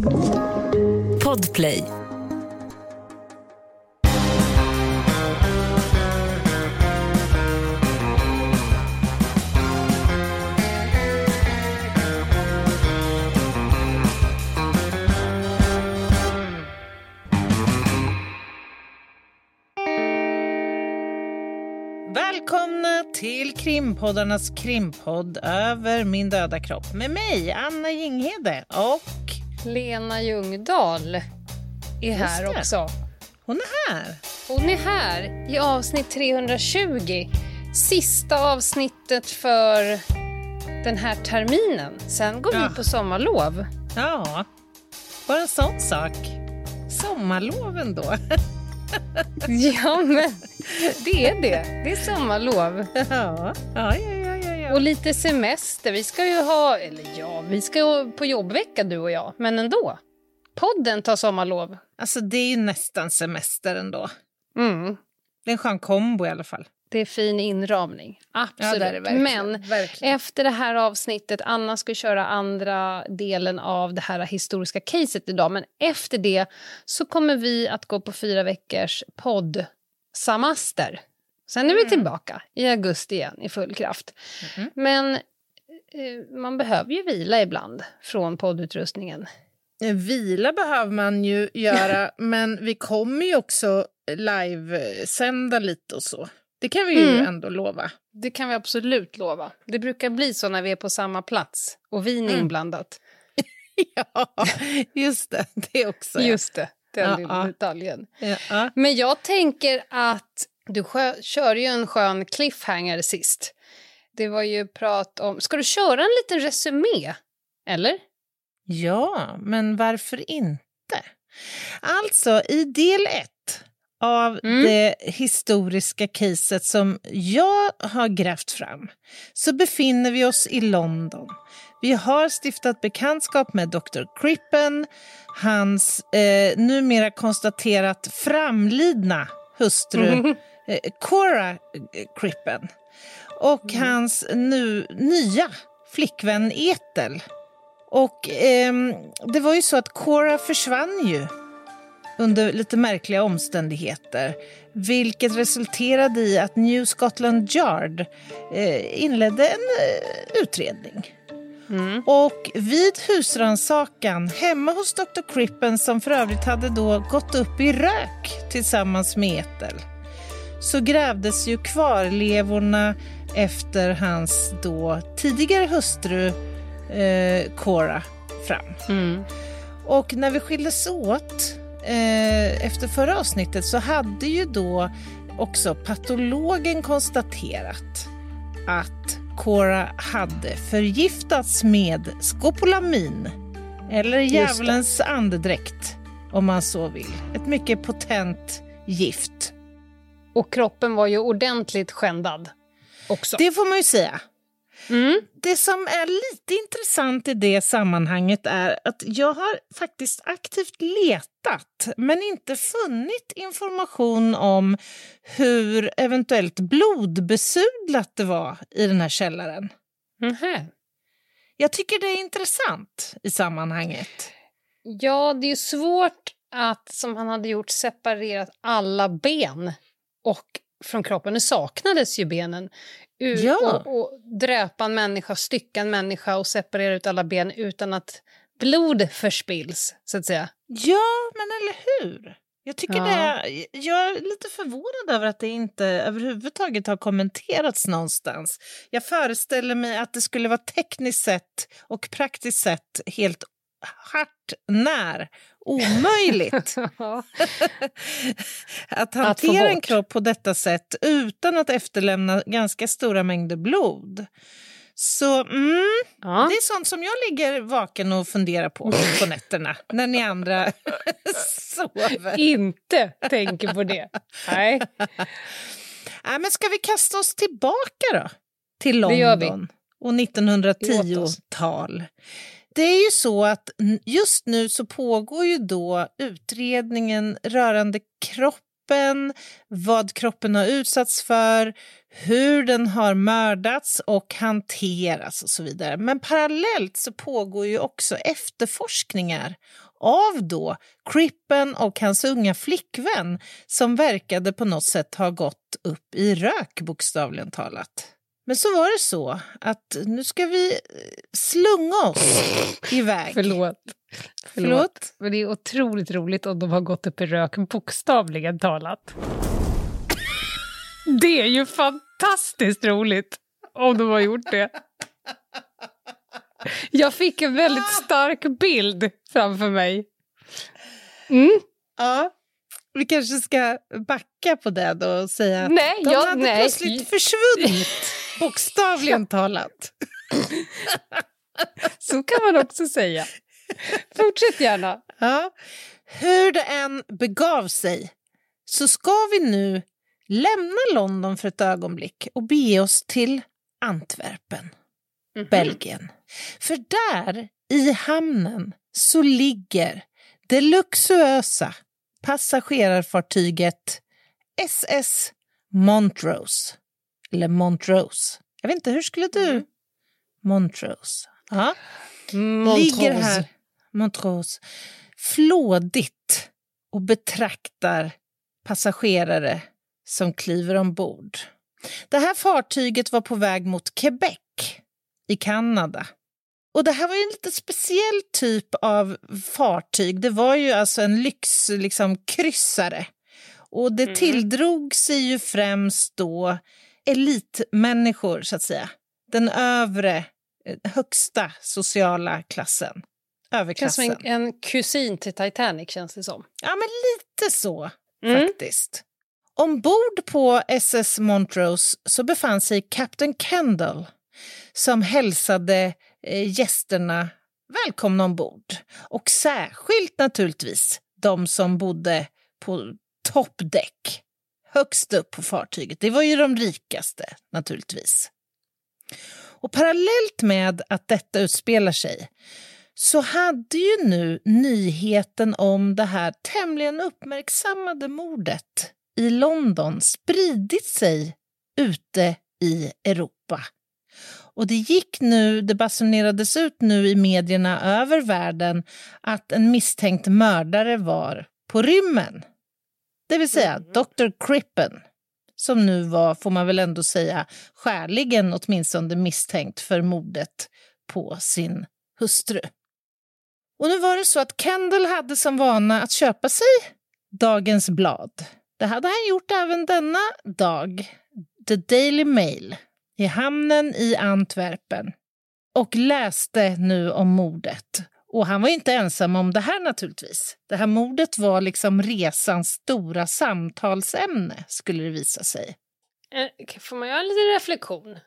Podplay. Välkomna till krimpoddarnas krimpodd Över min döda kropp med mig, Anna Jinghede och Lena Ljungdahl är här också. hon är här. Hon är här i avsnitt 320. Sista avsnittet för den här terminen. Sen går Ja. vi på sommarlov. Ja, bara en sån sak. Sommarloven då. Ja, men det är det. Det är sommarlov. ja, ja, ja. Och lite semester. Vi ska ju ha... Eller ja, vi ska på jobbvecka du och jag. Men ändå. Podden tar sommarlov. Alltså det är ju nästan semester ändå. Mm. Det är en skön kombo i alla fall. Det är fin inramning. Absolut. det är det verkligen. Men Verkligen. efter det här avsnittet, Anna ska köra andra delen av det här historiska caset idag, men efter det så kommer vi att gå på fyra veckors podd-samaster. Sen är vi tillbaka i augusti igen i full kraft. Mhm. Men eh, man behöver ju vila ibland från poddutrustningen. Vila behöver man ju göra, men vi kommer ju också livesända lite och så. Det kan vi ju Mm. ändå lova. Det kan vi absolut lova. Det brukar bli så när vi är på samma plats och vin är Mm. inblandat. Ja, just det. Det också. ja. Just det, den Ja, lilla detaljen. Ja. Men jag tänker att du kör ju en skön cliffhanger sist. Det var ju prat om... Ska du köra en liten resumé? Eller? Ja, men varför inte? Alltså, i del ett av Mm. det historiska caset som jag har grävt fram så befinner vi oss i London. Vi har stiftat bekantskap med Dr. Crippen, hans eh, numera konstaterat framlidna hustru Mhm. eh, Cora eh, Crippen och hans nu nya flickvän Ethel. Och ehm, det var ju så att Cora försvann ju under lite märkliga omständigheter vilket resulterade i att New Scotland Yard eh, inledde en eh, utredning. Mm. Och vid husrannsakan hemma hos Dr. Crippen som för övrigt hade då gått upp i rök tillsammans med Ethel så grävdes ju kvarlevorna efter hans då tidigare hustru eh, Cora fram. Mm. Och när vi skildes åt eh, efter förra avsnittet så hade ju då också patologen konstaterat att Cora hade förgiftats med skopolamin eller djävulens andedräkt om man så vill. Ett mycket potent gift. Och kroppen var ju ordentligt skändad också. Det får man ju säga. Mm. Det som är lite intressant i det sammanhanget är att jag har faktiskt aktivt letat men inte funnit information om hur eventuellt blodbesudlat det var i den här källaren. Mhm. Jag tycker det är intressant i sammanhanget. Ja, det är svårt att, som han hade gjort, separerat alla ben och från kroppen. Det saknades ju benen. U- Ja. och, och dräpa en människa, stycka en människa och separera ut alla ben utan att blod förspills, så att säga. Ja, men eller hur? Jag, tycker Ja. det är, jag är lite förvånad över att det inte överhuvudtaget har kommenterats någonstans. Jag föreställer mig att det skulle vara tekniskt sett och praktiskt sett helt hart när omöjligt att hantera en bort. kropp på detta sätt utan att efterlämna ganska stora mängder blod. Så mm, Ja. det är sånt som jag ligger vaken och funderar på på nätterna när ni andra sover. Inte tänker på det. Nej. Nej, men ska vi kasta oss tillbaka då? Till. London och Låt oss. 1910-tal. Det är ju så att just nu så pågår ju då utredningen rörande kroppen kroppen, vad kroppen har utsatts för, hur den har mördats och hanterats och så vidare. Men parallellt så pågår ju också efterforskningar av då Crippen och hans unga flickvän som verkade på något sätt ha gått upp i rök, bokstavligen talat. Men så var det så att nu ska vi slunga oss iväg. Förlåt. Förlåt? Förlåt? Men det är otroligt roligt om de har gått upp i rök, bokstavligen talat. Det är ju fantastiskt roligt om de har gjort det. Jag fick en väldigt stark bild framför mig. Mm. Ja, vi kanske ska backa på det då och säga att nej, de jag, hade nej. plötsligt försvunnit, bokstavligen talat. Så kan man också säga. Fortsätt gärna. Ja. Hur det än begav sig så ska vi nu lämna London för ett ögonblick och bege oss till Antwerpen, mm -hmm. Belgien. För där, i hamnen, så ligger det luxuösa passagerarfartyget SS Montrose. Eller Montrose. Jag vet inte, hur skulle du... Mm. Montrose. Ja. Montrose. Ligger här, Montrose, flådigt och betraktar passagerare som kliver ombord. Det här fartyget var på väg mot Quebec i Kanada. Och det här var ju en lite speciell typ av fartyg. Det var ju alltså en lyxkryssare. Liksom, kryssare. och det mm. tildrog sig ju främst då elitmänniskor, så att säga. Den övre, eh, högsta sociala klassen. Överklassen. Känns som en, en kusin till Titanic, känns det som. Ja, men lite så, mm. faktiskt. Ombord på SS Montrose så befann sig Captain Kendall som hälsade eh, gästerna välkomna ombord. Och särskilt naturligtvis de som bodde på toppdäck, högst upp på fartyget. Det var ju de rikaste, naturligtvis. Och parallellt med att detta utspelar sig så hade ju nu nyheten om det här tämligen uppmärksammade mordet i London spridit sig ute i Europa. Och det gick nu, det basunerades ut nu i medierna över världen att en misstänkt mördare var på rymmen. Det vill säga mm. Dr. Crippen, som nu var, får man väl ändå säga, skärligen åtminstone misstänkt för mordet på sin hustru. Och nu var det så att Kendall hade som vana att köpa sig Dagens Blad. Det hade han gjort även denna dag, The Daily Mail, i hamnen i Antwerpen och läste nu om mordet. Och han var inte ensam om det här naturligtvis. Det här mordet var liksom resans stora samtalsämne, skulle det visa sig. Eh, får man göra en liten reflektion?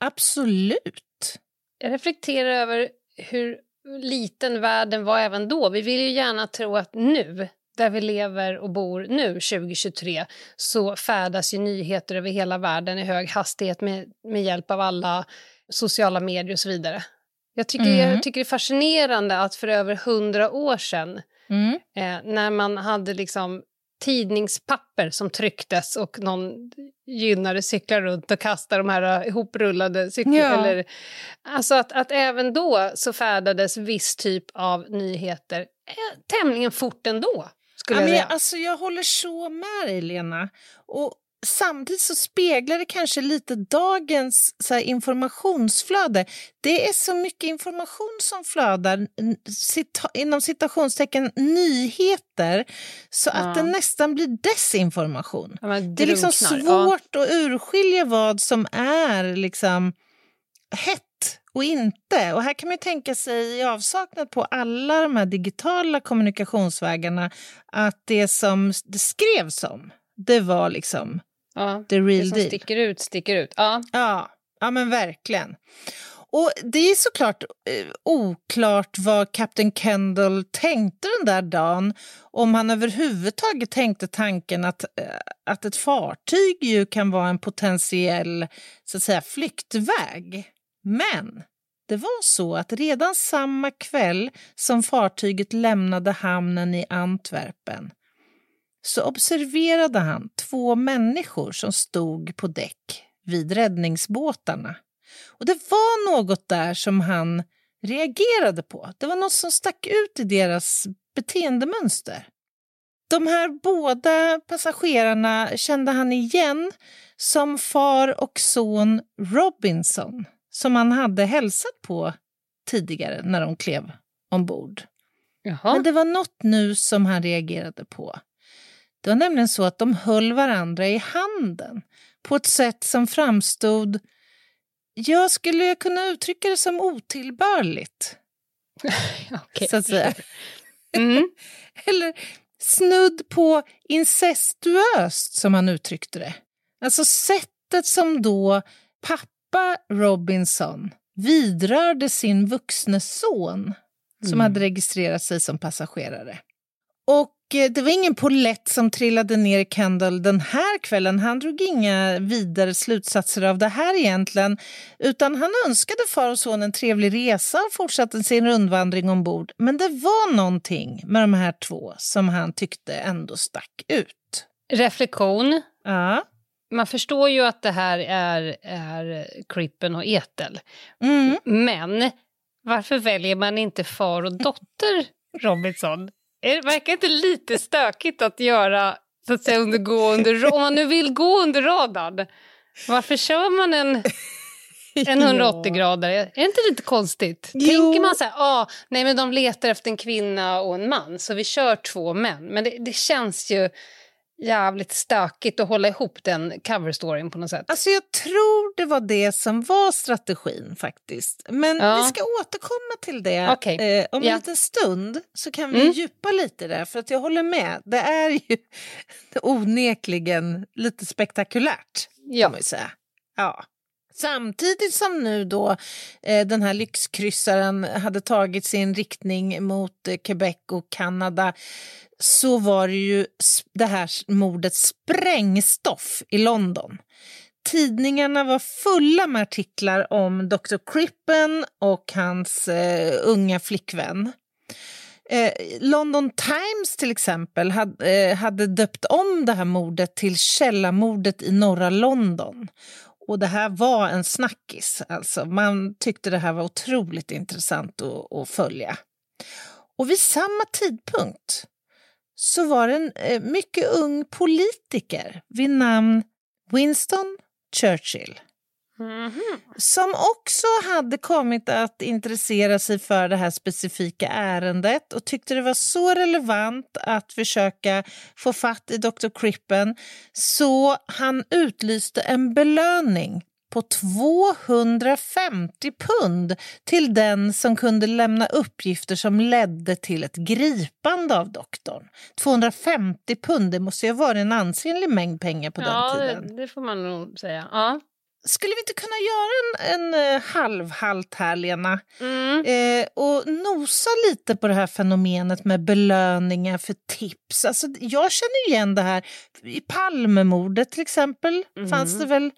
Absolut. Jag reflekterar över hur liten världen var även då. Vi vill ju gärna tro att nu, där vi lever och bor nu, 2023, så färdas ju nyheter över hela världen i hög hastighet med, med hjälp av alla sociala medier och så vidare. Jag tycker, mm. jag tycker det är fascinerande att för över hundra år sedan, mm. eh, när man hade liksom tidningspapper som trycktes och någon gynnare cyklar runt och kastar de här ihoprullade cyklarna. Ja. Eller, alltså att, att även då så färdades viss typ av nyheter eh, tämligen fort ändå. Skulle ja, jag, säga. alltså, jag håller så med dig, Lena. Och samtidigt så speglar det kanske lite dagens så här, informationsflöde. Det är så mycket information som flödar, cita inom citationstecken nyheter, så ja. att det nästan blir desinformation. Ja, det är liksom svårt ja. att urskilja vad som är liksom hett och inte. Och här kan man tänka sig i avsaknad på alla de här digitala kommunikationsvägarna att det som det skrevs om, det var liksom Ja, the real det som deal. sticker ut, sticker ut. Ja. Ja, ja men verkligen. Och det är såklart eh, oklart vad Captain Kendall tänkte den där dagen. Om han överhuvudtaget tänkte tanken att, eh, att ett fartyg ju kan vara en potentiell så att säga, flyktväg. Men det var så att redan samma kväll som fartyget lämnade hamnen i Antwerpen så observerade han två människor som stod på däck vid räddningsbåtarna. Och det var något där som han reagerade på. Det var något som stack ut i deras beteendemönster. De här båda passagerarna kände han igen som far och son Robinson som han hade hälsat på tidigare när de klev ombord. Jaha. Men det var något nu som han reagerade på. Det var nämligen så att de höll varandra i handen på ett sätt som framstod, jag skulle kunna uttrycka det som otillbörligt. Okej. Så att säga. Mm. Eller snudd på incestuöst, som han uttryckte det. Alltså sättet som då pappa Robinson vidrörde sin vuxne son som Mm. hade registrerat sig som passagerare. Och det var ingen polett som trillade ner i Kendall den här kvällen. Han drog inga vidare slutsatser av det här egentligen, utan han önskade far och son en trevlig resa och fortsatte sin rundvandring ombord. Men det var någonting med de här två som han tyckte ändå stack ut. Reflektion. Ja. Man förstår ju att det här är, är Crippen och Etel. Mm. Men varför väljer man inte far och dotter Robinson? Är Det verkar inte lite stökigt att göra, så att säga, under, gå under, om man nu vill gå under radarn. Varför kör man en, en 180 grader? Är det inte lite konstigt? Jo. Tänker man så här, ah, nej men de letar efter en kvinna och en man, så vi kör två män. Men det, det känns ju jävligt stökigt att hålla ihop den coverstoryn på något sätt. Alltså jag tror det var det som var strategin faktiskt. Men Ja. vi ska återkomma till det Okej. eh, om en Ja. liten stund. Så kan vi Mm. djupa lite där, för att jag håller med. Det är ju onekligen lite spektakulärt, Ja. kan man säga. Ja. Samtidigt som nu då eh, den här lyxkryssaren hade tagit sin riktning mot eh, Quebec och Kanada så var det ju det här mordet sprängstoff i London. Tidningarna var fulla med artiklar om Dr. Crippen och hans eh, unga flickvän. Eh, London Times till exempel hade, eh, hade döpt om det här mordet till källarmordet i norra London. Och det här var en snackis. Alltså. Man tyckte det här var otroligt intressant att, att följa. Och vid samma tidpunkt så var det en eh, mycket ung politiker vid namn Winston Churchill som också hade kommit att intressera sig för det här specifika ärendet och tyckte det var så relevant att försöka få fatt i Dr. Crippen så han utlyste en belöning på 250 pund till den som kunde lämna uppgifter som ledde till ett gripande av doktorn. 250 pund, det måste ju ha varit en ansenlig mängd pengar på den Ja, tiden. det, det får man nog säga. Ja. Skulle vi inte kunna göra en, en eh, halvhalt här, Lena? Mm. Eh, och nosa lite på det här fenomenet med belöningar för tips. Alltså, jag känner igen det här. I Palmemordet till exempel Mm. fanns det väl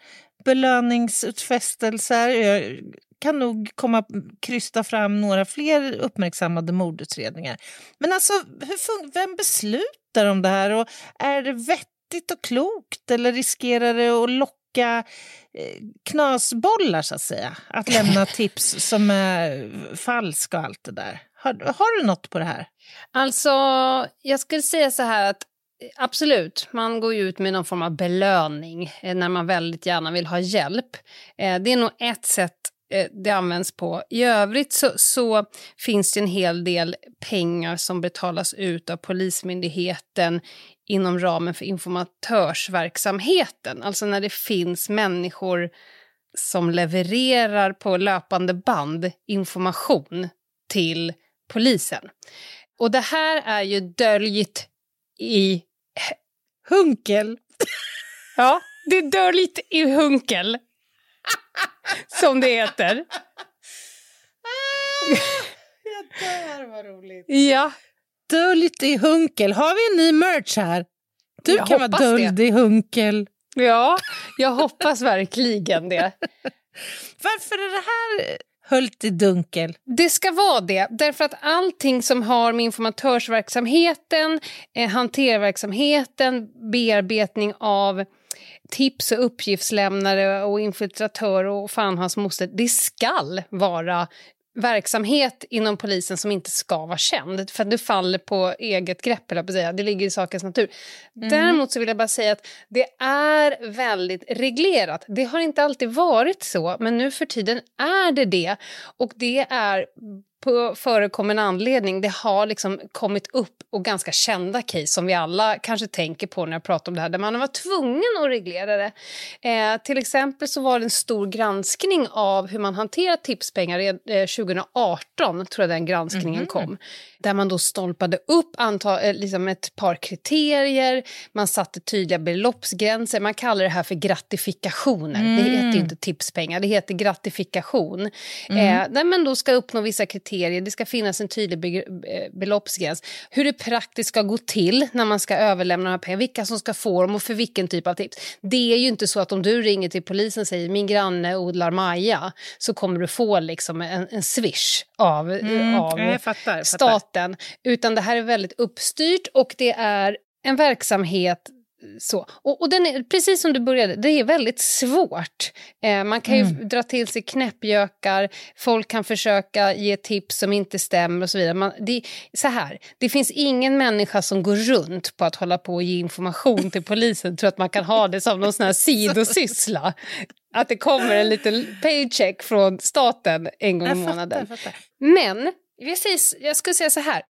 belöningsutfästelser. Jag kan nog komma krysta fram några fler uppmärksammade mordutredningar. Men alltså, hur vem beslutar om det här? Och är det vettigt och klokt eller riskerar det att locka eh, knasbollar så att säga? Att lämna tips som är falska och allt det där. Har, har du något på det här? Alltså, jag skulle säga så här att eh, absolut, man går ju ut med någon form av belöning eh, när man väldigt gärna vill ha hjälp. Det är nog ett sätt Eh, det används på. I övrigt så, så finns det en hel del pengar som betalas ut av Polismyndigheten inom ramen för informatörsverksamheten. Alltså när det finns människor som levererar på löpande band information till polisen. Och det här är ju döljt i... Hunkel. Ja, det är döljt i hunkel. Som det heter. Ja, där var roligt. Ja, Döljt i hunkel. Har vi en ny merch här? Du Jag kan vara döljd i hunkel. ja jag hoppas verkligen det. Varför är det här... höljt i dunkel. Det ska vara det, därför att allting som har med informatörsverksamheten, eh, hanterverksamheten, bearbetning av tips och uppgiftslämnare och infiltratör och fan hans moster, det skall vara verksamhet inom polisen som inte ska vara känd. För det faller på eget grepp, eller på säga. det ligger i sakens natur. Mm. Däremot så vill jag bara säga att det är väldigt reglerat. Det har inte alltid varit så, men nu för tiden är det det. Och det är på förekommen anledning. Det har liksom kommit upp och ganska kända case som vi alla kanske tänker på när jag pratar om det här, där man var tvungen att reglera det. Eh, till exempel så var det en stor granskning av hur man hanterar tipspengar. Eh, 2018 tror jag den granskningen mm -hmm. kom. Där man då stolpade upp antal, eh, liksom ett par kriterier, man satte tydliga beloppsgränser. Man kallar det här för gratifikationer. Mm. Det heter inte tipspengar, det heter gratifikation. Mm. Eh, där man då ska uppnå vissa kriterier, det ska finnas en tydlig be eh, beloppsgräns. Hur det praktiskt ska gå till när man ska överlämna de här pengarna, vilka som ska få dem och för vilken typ av tips. Det är ju inte så att om du ringer till polisen och säger min granne odlar Maja så kommer du få liksom en, en swish av, mm, av jag fattar, jag staten. Utan det här är väldigt uppstyrt och det är en verksamhet så. Och, och den är, precis som du började, det är väldigt svårt. Eh, man kan ju mm. dra till sig knäppjökar, folk kan försöka ge tips som inte stämmer och så vidare. Man, det, så här, det finns ingen människa som går runt på att hålla på och ge information till polisen tror att man kan ha det som någon sån här sidosyssla. Att det kommer en liten paycheck från staten en gång i månaden. Men säger, jag skulle säga så här,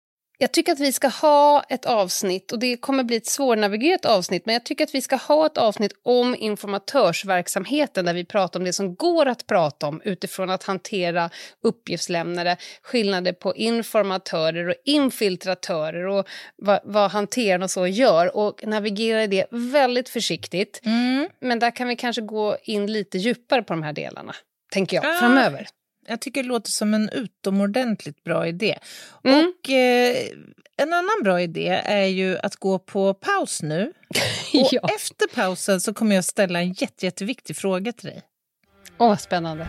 jag tycker att vi ska ha ett avsnitt, och det kommer bli ett svårnavigerat avsnitt, men jag tycker att vi ska ha ett avsnitt om informatörsverksamheten där vi pratar om det som går att prata om utifrån att hantera uppgiftslämnare, skillnader på informatörer och infiltratörer och vad, vad hanterarna och så gör och navigera i det väldigt försiktigt. Mm. Men där kan vi kanske gå in lite djupare på de här delarna, tänker jag, ah. framöver. Jag tycker det låter som en utomordentligt bra idé. Mm. Och eh, en annan bra idé är ju att gå på paus nu. Och ja. efter pausen så kommer jag ställa en jätte, jätteviktig fråga till dig. Åh, oh, spännande.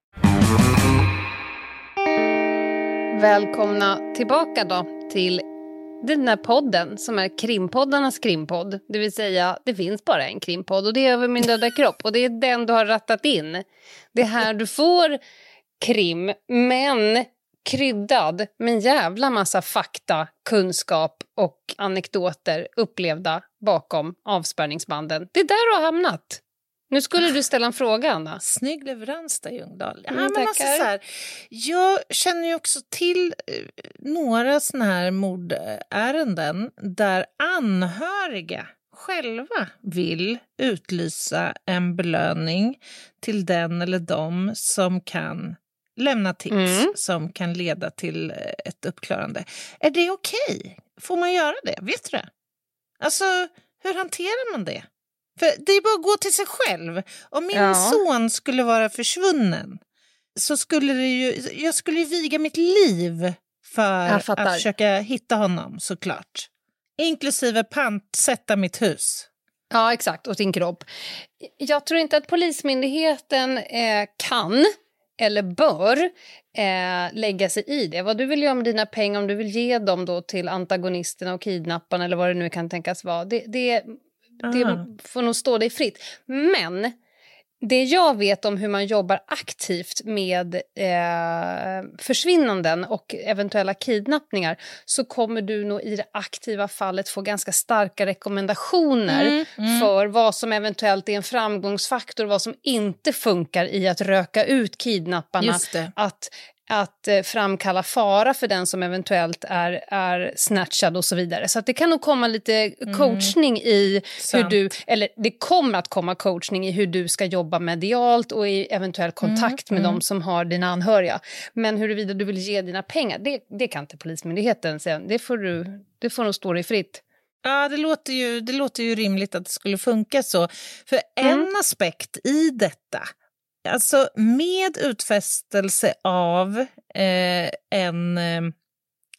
Välkomna tillbaka då till den här podden som är krimpoddarnas krimpodd. Det vill säga, det finns bara en krimpodd och det är Över min döda kropp och det är den du har rattat in. Det är här du får krim, men kryddad med en jävla massa fakta, kunskap och anekdoter upplevda bakom avspärrningsbanden. Det är där du har hamnat. Nu skulle du ställa en fråga, Anna. Snygg leverans där, Ljungdahl. Ja, mm, men alltså, så här, jag känner ju också till eh, några såna här mordärenden där anhöriga själva vill utlysa en belöning till den eller dem som kan lämna tips mm. som kan leda till eh, ett uppklarande. Är det okej? Okay? Får man göra det? Vet du det? Alltså, hur hanterar man det? För det är bara att gå till sig själv. Om min ja. son skulle vara försvunnen så skulle det ju, jag skulle ju viga mitt liv för att försöka hitta honom såklart. Inklusive pantsätta mitt hus. Ja, exakt, och sin kropp. Jag tror inte att Polismyndigheten eh, kan eller bör eh, lägga sig i det. Vad du vill göra med dina pengar, om du vill ge dem då till antagonisterna och kidnapparna eller vad det nu kan tänkas vara, det, det det får nog stå dig fritt. Men det jag vet om hur man jobbar aktivt med eh, försvinnanden och eventuella kidnappningar så kommer du nog i det aktiva fallet få ganska starka rekommendationer mm, mm. för vad som eventuellt är en framgångsfaktor och vad som inte funkar i att röka ut kidnapparna. Att att eh, framkalla fara för den som eventuellt är, är snatchad och så vidare. Så det kan nog komma lite Mm. coachning i hur du, eller det kommer att komma coachning i hur du ska jobba medialt och i eventuell kontakt med mm. de som har dina anhöriga. Men huruvida du vill ge dina pengar, det, det kan inte Polismyndigheten säga. Det får, du, det får nog stå dig fritt. Ja, det låter, ju, det låter ju rimligt att det skulle funka så. För Mm. en aspekt i detta, alltså med utfästelse av eh, en, eh,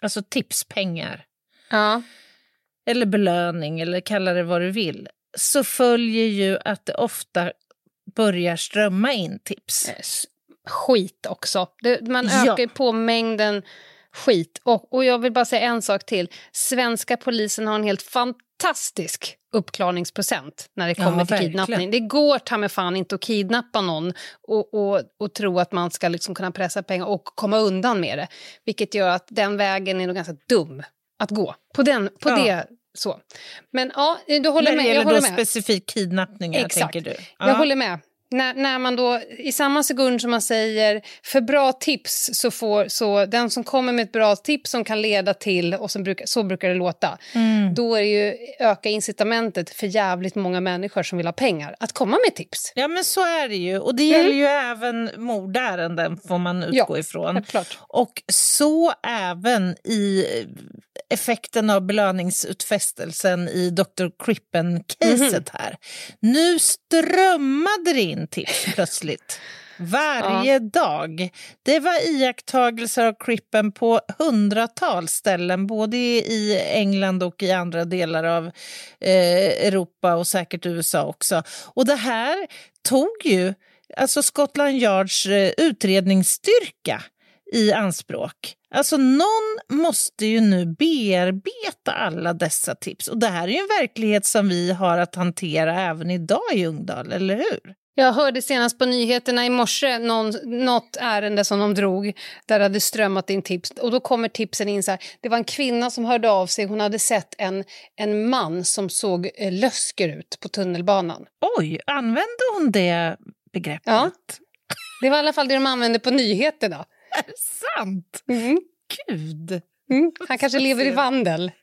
alltså tipspengar, Ja. eller belöning, eller kalla det vad du vill, så följer ju att det ofta börjar strömma in tips. Eh, skit också. Det, man Ja. ökar på mängden skit. Och, och jag vill bara säga en sak till. Svenska polisen har en helt fantastisk uppklarningsprocent när det Ja, kommer till verkligen. kidnappning. Det går ta mig fan inte att kidnappa någon och, och, och tro att man ska liksom kunna pressa pengar och komma undan med det. Vilket gör att den vägen är nog ganska dum att gå. På, den, på Ja. det så. Men ja, du håller När det med. Jag gäller håller då med. specifik kidnappningar, Exakt. tänker du? Jag håller med. När, när man då, I samma sekund som man säger för bra tips så får så den som kommer med ett bra tips som kan leda till, och som brukar, så brukar det låta, Mm. då är ju öka incitamentet för jävligt många människor som vill ha pengar att komma med tips. Ja, men så är det ju. Och det gäller ju även mordärenden, får man utgå Mm. Ja, ifrån. Självklart. Och så även i eh, effekten av belöningsutfästelsen i Dr. Crippen-caset Mhm. här. Nu strömmade det in tips plötsligt. Varje dag. Det var iakttagelser av Crippen på hundratals ställen, både i England och i andra delar av eh, Europa och säkert USA också. Och det här tog ju alltså Scotland Yards eh, utredningsstyrka i anspråk. Alltså någon måste ju nu bearbeta alla dessa tips och det här är ju en verklighet som vi har att hantera även idag i Ljungdal, eller hur? Jag hörde senast på nyheterna i morse någon, något ärende som de drog där det hade strömmat in tips. Och då kommer tipsen in så här. Det var en kvinna som hörde av sig. Hon hade sett en, en man som såg eh, lösker ut på tunnelbanan. Oj, använde hon det begreppet? Ja. Det var i alla fall det de använde på nyheterna. Är det sant? Mm. Gud! Mm. Han kanske lever i vandel.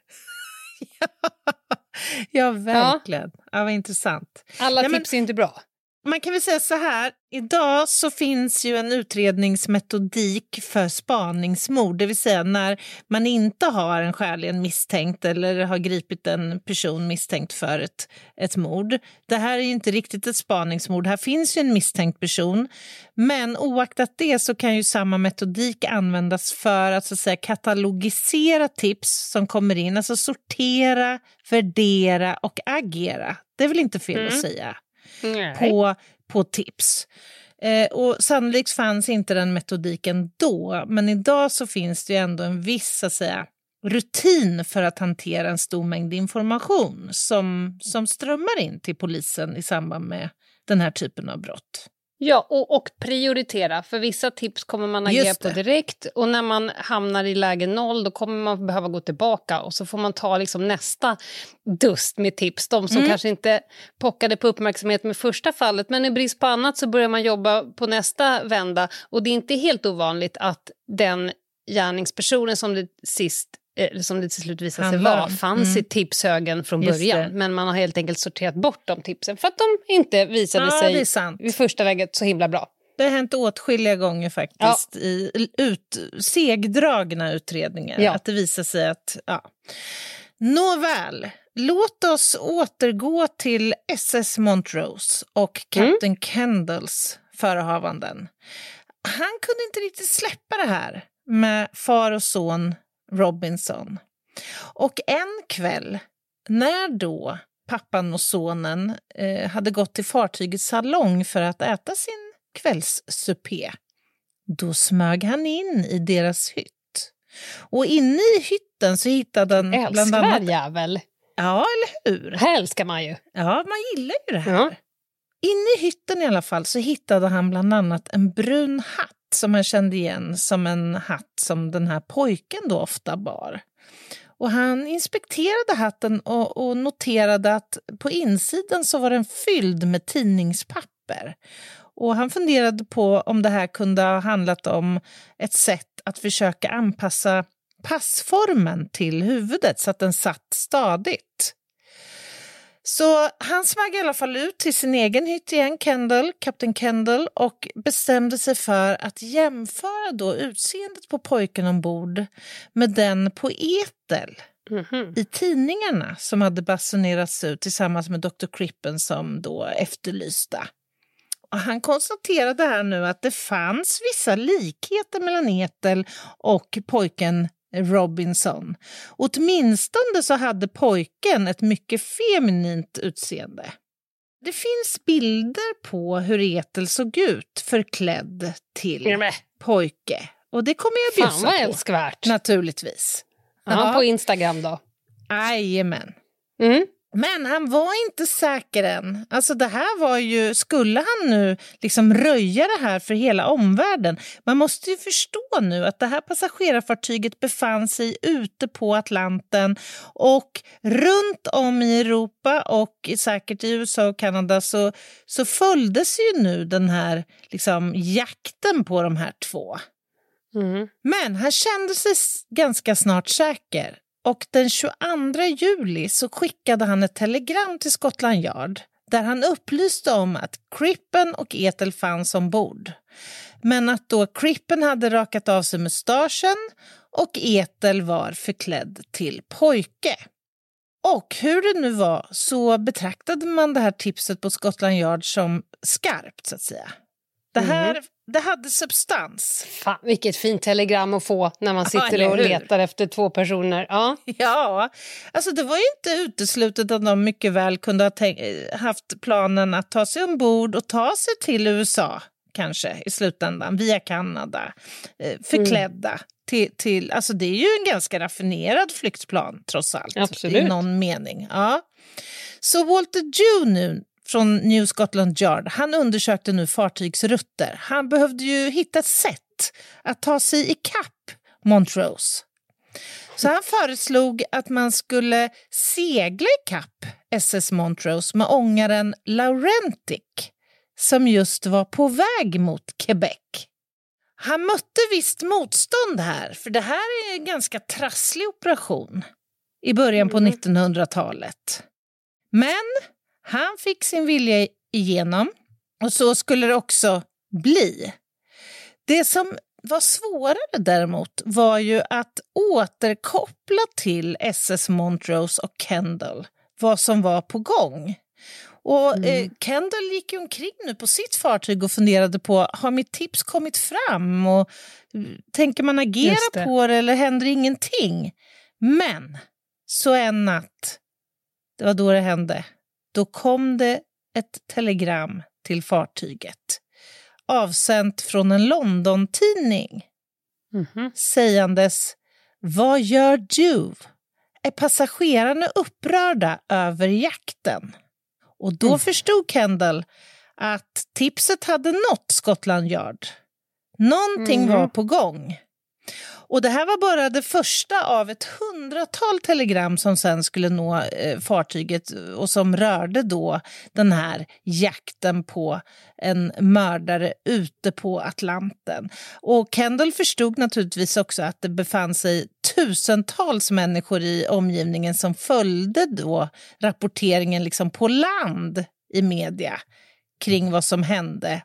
Ja, verkligen. Ja. vad intressant. Alla Nej, men- tips är inte bra. Man kan väl säga så här, idag så finns ju en utredningsmetodik för spaningsmord, det vill säga när man inte har en skäligen misstänkt eller har gripit en person misstänkt för ett, ett mord. Det här är ju inte riktigt ett spaningsmord, här finns ju en misstänkt person, men oaktat det så kan ju samma metodik användas för att, så att säga, katalogisera tips som kommer in, alltså sortera, värdera och agera. Det är väl inte fel att säga Nej. på, på tips. Eh, och sannolikt fanns inte den metodiken då, men idag så finns det ju ändå en viss att säga, rutin för att hantera en stor mängd information som, som strömmar in till polisen i samband med den här typen av brott. Ja, och, och prioritera. För vissa tips kommer man agera på direkt. Och när man hamnar i läge noll, då kommer man behöva gå tillbaka. Och så får man ta liksom nästa dust med tips. De som Mm. kanske inte pockade på uppmärksamhet med första fallet. Men i brist på annat så börjar man jobba på nästa vända. Och det är inte helt ovanligt att den gärningspersonen som det sist som det till slut visade sig vara, fanns Mm. i tipshögen från Just början. det. Men man har helt enkelt sorterat bort de tipsen för att de inte visade Ja, sig vid första läget så himla bra. Det har hänt åtskilliga gånger faktiskt i ut, segdragna utredningar. Ja. Att det visar sig att... Ja. Nåväl, låt oss återgå till SS Montrose och Captain Kendalls förehavanden. Han kunde inte riktigt släppa det här med far och son Robinson. Och en kväll, när då pappan och sonen eh, hade gått till fartygets salong för att äta sin kvällssupé, då smög han in i deras hytt. Och inne i hytten så hittade han bland Älskvärd annat... jävel. Ja, eller hur? Det här älskar man ju. Ja, man gillar ju det här. Ja. Inne i hytten i alla fall så hittade han bland annat en brun hatt som han kände igen som en hatt som den här pojken då ofta bar. Och han inspekterade hatten och, och noterade att på insidan så var den fylld med tidningspapper. Och han funderade på om det här kunde ha handlat om ett sätt att försöka anpassa passformen till huvudet så att den satt stadigt. Så han smög i alla fall ut till sin egen hytt igen, Kendall, kapten Kendall och bestämde sig för att jämföra då utseendet på pojken ombord med den på Etel mm -hmm. i tidningarna som hade basunerats ut tillsammans med Dr. Crippen som då efterlysta. Och han konstaterade här nu att det fanns vissa likheter mellan Etel och pojken Robinson. Åtminstone så hade pojken ett mycket feminint utseende. Det finns bilder på hur Etel såg ut förklädd till pojke. Och det kommer jag bjussa Fan vad älskvärt. Naturligtvis. Ja, på Instagram då? Jajamän. Mm. Men han var inte säker än. Alltså det här var ju, skulle han nu liksom röja det här för hela omvärlden? Man måste ju förstå nu att det här passagerarfartyget befann sig ute på Atlanten och runt om i Europa och säkert i USA och Kanada så, så följdes ju nu den här liksom, jakten på de här två. Mm. Men han kände sig ganska snart säker och den 22 juli så skickade han ett telegram till Scotland Yard där han upplyste om att Crippen och Ethel fanns ombord. Men att då Crippen hade rakat av sig mustaschen och Ethel var förklädd till pojke. Och hur det nu var så betraktade man det här tipset på Scotland Yard som skarpt, så att säga. Det här mm det hade substans. Fan, vilket fint telegram att få när man sitter ja, och letar efter två personer. Ja. ja, alltså det var ju inte uteslutet att de mycket väl kunde ha haft planen att ta sig ombord och ta sig till USA kanske i slutändan, via Kanada, eh, förklädda. Mm. Till, till, alltså det är ju en ganska raffinerad flyktplan trots allt, Absolut. i någon mening. Ja. Så Walter Jew nu från New Scotland Yard, han undersökte nu fartygsrutter. Han behövde ju hitta ett sätt att ta sig i kapp Montrose. Så han föreslog att man skulle segla i kapp SS Montrose med ångaren Laurentic som just var på väg mot Quebec. Han mötte visst motstånd här, för det här är en ganska trasslig operation i början på mm. 1900-talet. Men han fick sin vilja igenom och så skulle det också bli. Det som var svårare däremot var ju att återkoppla till SS Montrose och Kendall vad som var på gång. Och mm. eh, Kendall gick ju omkring nu på sitt fartyg och funderade på har mitt tips kommit fram och tänker man agera det. på det eller händer ingenting? Men så en natt, det var då det hände. Då kom det ett telegram till fartyget avsänt från en London-tidning mm -hmm. sägandes Vad gör du? Är passagerarna upprörda över jakten? Och då mm. förstod Kendall att tipset hade nått Scotland Yard. Någonting mm. var på gång. Och det här var bara det första av ett hundratal telegram som sen skulle nå eh, fartyget och som rörde då den här jakten på en mördare ute på Atlanten. Och Kendall förstod naturligtvis också att det befann sig tusentals människor i omgivningen som följde då rapporteringen liksom på land i media kring vad som hände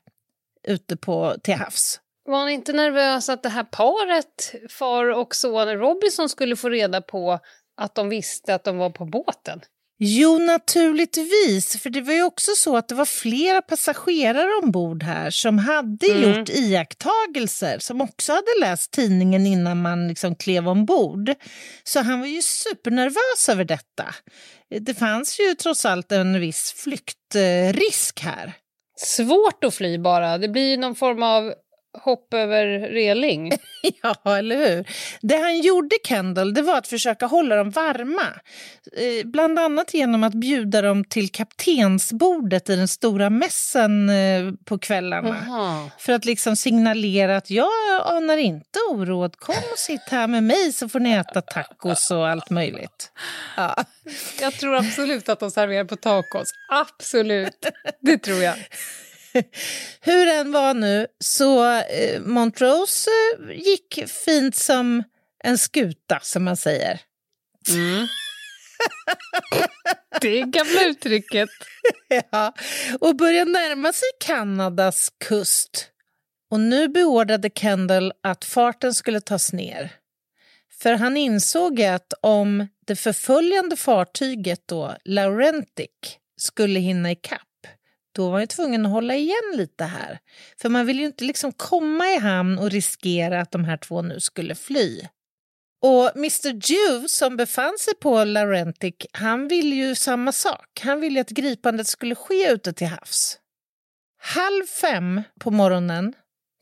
ute på, till havs. Var han inte nervös att det här paret, far och son Robinson, skulle få reda på att de visste att de var på båten? Jo, naturligtvis. För det var ju också så att det var flera passagerare ombord här som hade mm. gjort iakttagelser, som också hade läst tidningen innan man liksom klev ombord. Så han var ju supernervös över detta. Det fanns ju trots allt en viss flyktrisk här. Svårt att fly bara. Det blir någon form av hopp över reling. ja, eller hur? Det han gjorde, Kendall, det var att försöka hålla dem varma. Eh, bland annat genom att bjuda dem till kaptensbordet i den stora mässen eh, på kvällarna. Aha. För att liksom signalera att jag anar inte oråd. Kom och sitt här med mig så får ni äta tacos och allt möjligt. Ja. Jag tror absolut att de serverar på tacos. Absolut. Det tror jag. Hur den var nu, så eh, Montrose eh, gick fint som en skuta, som man säger. Mm. det gamla uttrycket. ja, och började närma sig Kanadas kust. Och nu beordrade Kendall att farten skulle tas ner. För han insåg att om det förföljande fartyget då, Laurentic, skulle hinna ikapp då var han tvungen att hålla igen lite här. För man vill ju inte liksom komma i hamn och riskera att de här två nu skulle fly. Och Mr Jew som befann sig på Laurentic, han ville ju samma sak. Han ville att gripandet skulle ske ute till havs. Halv fem på morgonen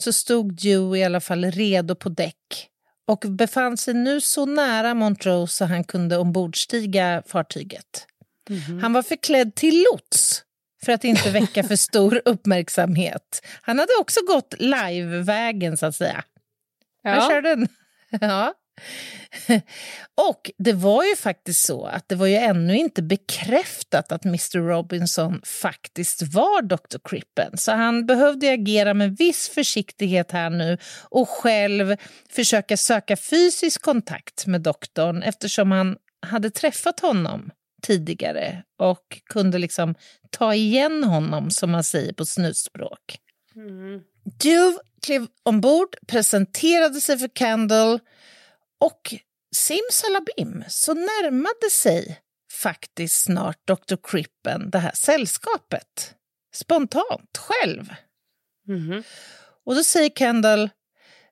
så stod Jew i alla fall redo på däck och befann sig nu så nära Montrose så han kunde ombordstiga fartyget. Mm -hmm. Han var förklädd till lots för att inte väcka för stor uppmärksamhet. Han hade också gått live-vägen, så att säga. Ja. Han körde en... ja. Och det var ju faktiskt så att det var ju ännu inte bekräftat att Mr Robinson faktiskt var Dr Crippen. Så han behövde agera med viss försiktighet här nu och själv försöka söka fysisk kontakt med doktorn eftersom han hade träffat honom tidigare och kunde liksom ta igen honom, som man säger på snusspråk. Mm. Duve klev ombord, presenterade sig för Candle och simsalabim så närmade sig faktiskt snart Dr. Crippen det här sällskapet. Spontant, själv. Mm. Och då säger Kendall,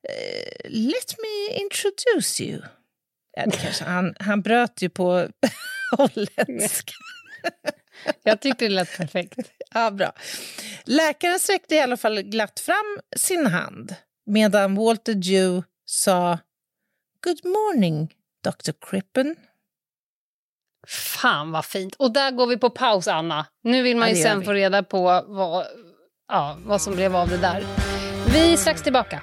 eh, let me introduce you. Ja, han, han bröt ju på holländska. Jag tyckte det lät perfekt. Ja, bra. Läkaren sträckte i alla fall glatt fram sin hand medan Walter Dew sa Good morning, Dr. Crippen. Fan vad fint. Och där går vi på paus, Anna. Nu vill man ju sen få reda på vad, ja, vad som blev av det där. Vi är strax tillbaka.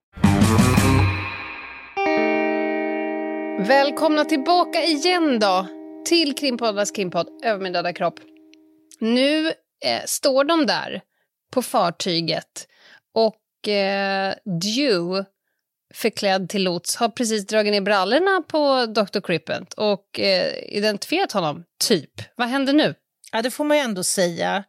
Välkomna tillbaka igen då till Krimpoddarnas krimpodd Över min döda kropp. Nu eh, står de där på fartyget och eh, Dew, förklädd till lots, har precis dragit ner brallorna på Dr. Crippent och eh, identifierat honom, typ. Vad händer nu? Ja, det får man ju ändå säga.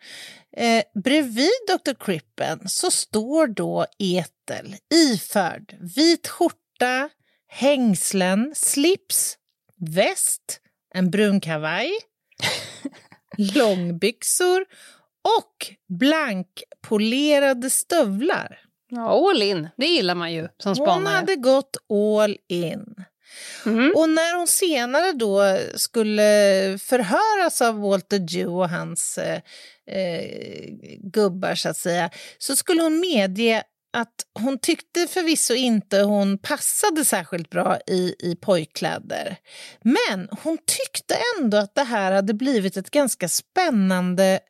Eh, bredvid Dr. Crippen så står då Etel iförd vit skjorta, hängslen, slips, väst, en brun kavaj, långbyxor och blankpolerade stövlar. Ja, all in. Det gillar man ju som spanare. Hon hade gått all in. Mm. Och när hon senare då skulle förhöras av Walter Dew och hans eh, eh, gubbar så att säga, så skulle hon medge att hon tyckte förvisso inte hon passade särskilt bra i, i pojkkläder. Men hon tyckte ändå att det här hade blivit ett ganska spännande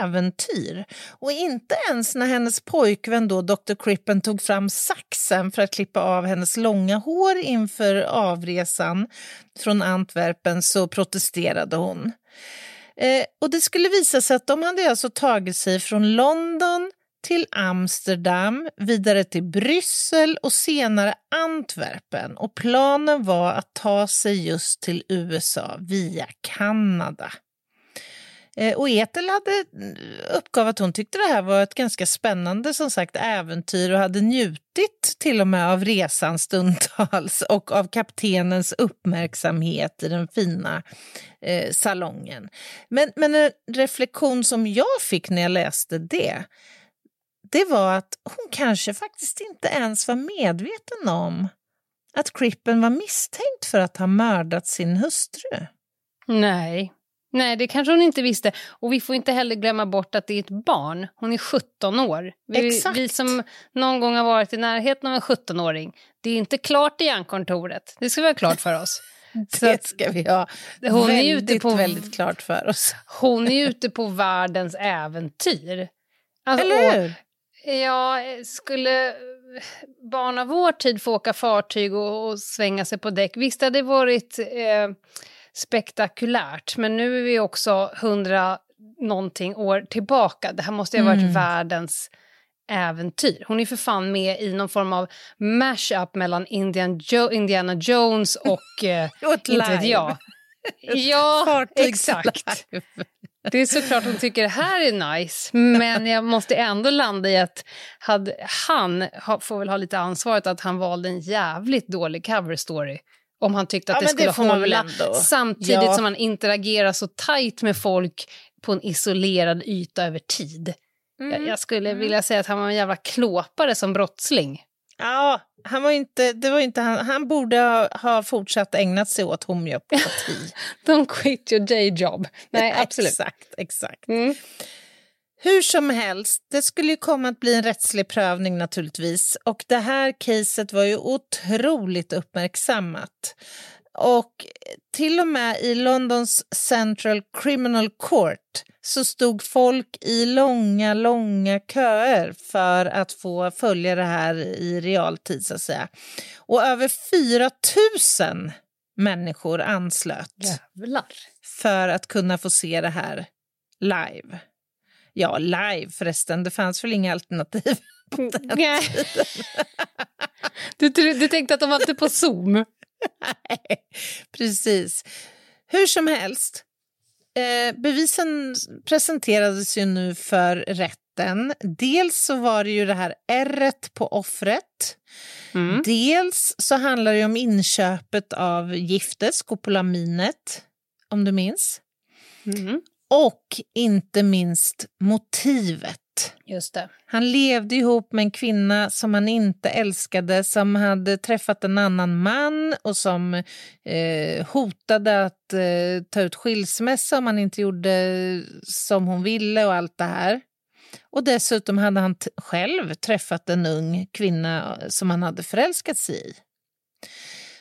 äventyr. Och inte ens när hennes pojkvän då, Dr. Crippen tog fram saxen för att klippa av hennes långa hår inför avresan från Antwerpen så protesterade hon. Eh, och det skulle visa sig att de hade alltså tagit sig från London till Amsterdam, vidare till Bryssel och senare Antwerpen. Och planen var att ta sig just till USA via Kanada. Eh, och Ethel hade eh, uppgav att hon tyckte det här var ett ganska spännande som sagt äventyr och hade njutit till och med av resan stundtals och av kaptenens uppmärksamhet i den fina eh, salongen. Men, men en reflektion som jag fick när jag läste det det var att hon kanske faktiskt inte ens var medveten om att Crippen var misstänkt för att ha mördat sin hustru. Nej, Nej, det kanske hon inte visste. Och vi får inte heller glömma bort att det är ett barn. Hon är 17 år. Vi, Exakt. vi som någon gång har varit i närheten av en 17-åring, det är inte klart i hjärnkontoret. Det ska vi ha klart för oss. Det ska vi ha hon väldigt, är ute på, väldigt klart för oss. Hon är ute på världens äventyr. Alltså, Eller hur? Och, ja, skulle barn av vår tid få åka fartyg och, och svänga sig på däck, visst hade det varit eh, spektakulärt, men nu är vi också hundra någonting år tillbaka. Det här måste ju ha varit mm. världens äventyr. Hon är för fan med i någon form av mashup mellan Indian jo Indiana Jones och... Eh, inte vet jag. Ja, exakt. Det är såklart hon tycker det här är nice, men jag måste ändå landa i att hade, han får väl ha lite ansvaret att han valde en jävligt dålig cover story om han tyckte att ja, det skulle det hålla samtidigt ja. som han interagerar så tajt med folk på en isolerad yta över tid. Mm. Jag, jag, skulle mm. vilja säga att han var en jävla klåpare som brottsling. Ja, han var inte, det var inte han, han borde ha, ha fortsatt ägnat sig åt homeopati. Don't quit your day job. Nej, absolut. exakt, exakt. Mm. Hur som helst, det skulle ju komma att bli en rättslig prövning naturligtvis. Och det här caset var ju otroligt uppmärksammat. Och till och med i Londons Central Criminal Court så stod folk i långa, långa köer för att få följa det här i realtid, så att säga. Och över 4 000 människor anslöt Jävlar. för att kunna få se det här live. Ja, live förresten, det fanns väl inga alternativ på den Nej. tiden. Du, du tänkte att de var inte på Zoom? Nej, precis. Hur som helst, eh, bevisen presenterades ju nu för rätten. Dels så var det ju det här ärret på offret. Mm. Dels så handlar det om inköpet av giftet, skopolaminet, om du minns. Mm. Och inte minst motivet. Just det. Han levde ihop med en kvinna som han inte älskade, som hade träffat en annan man och som eh, hotade att eh, ta ut skilsmässa om han inte gjorde som hon ville och allt det här. Och dessutom hade han själv träffat en ung kvinna som han hade förälskat sig i.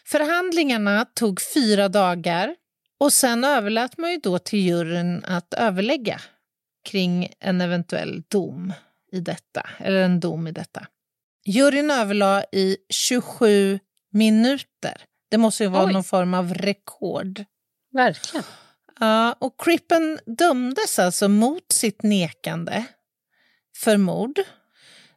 Förhandlingarna tog fyra dagar och sen överlät man ju då till juryn att överlägga kring en eventuell dom i detta, eller en dom i detta. Juryn överlade i 27 minuter. Det måste ju vara Oj. någon form av rekord. Verkligen. Ja, och Crippen dömdes alltså mot sitt nekande för mord.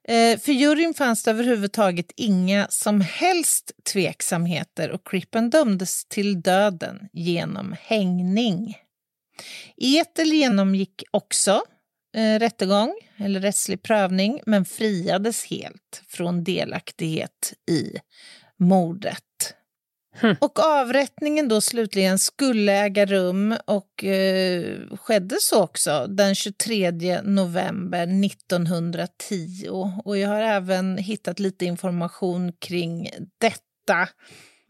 Eh, för juryn fanns det överhuvudtaget inga som helst tveksamheter och Crippen dömdes till döden genom hängning. Etel genomgick också eh, rättegång eller rättslig prövning men friades helt från delaktighet i mordet. Hmm. Och avrättningen då slutligen skulle äga rum och eh, skedde så också den 23 november 1910. Och jag har även hittat lite information kring detta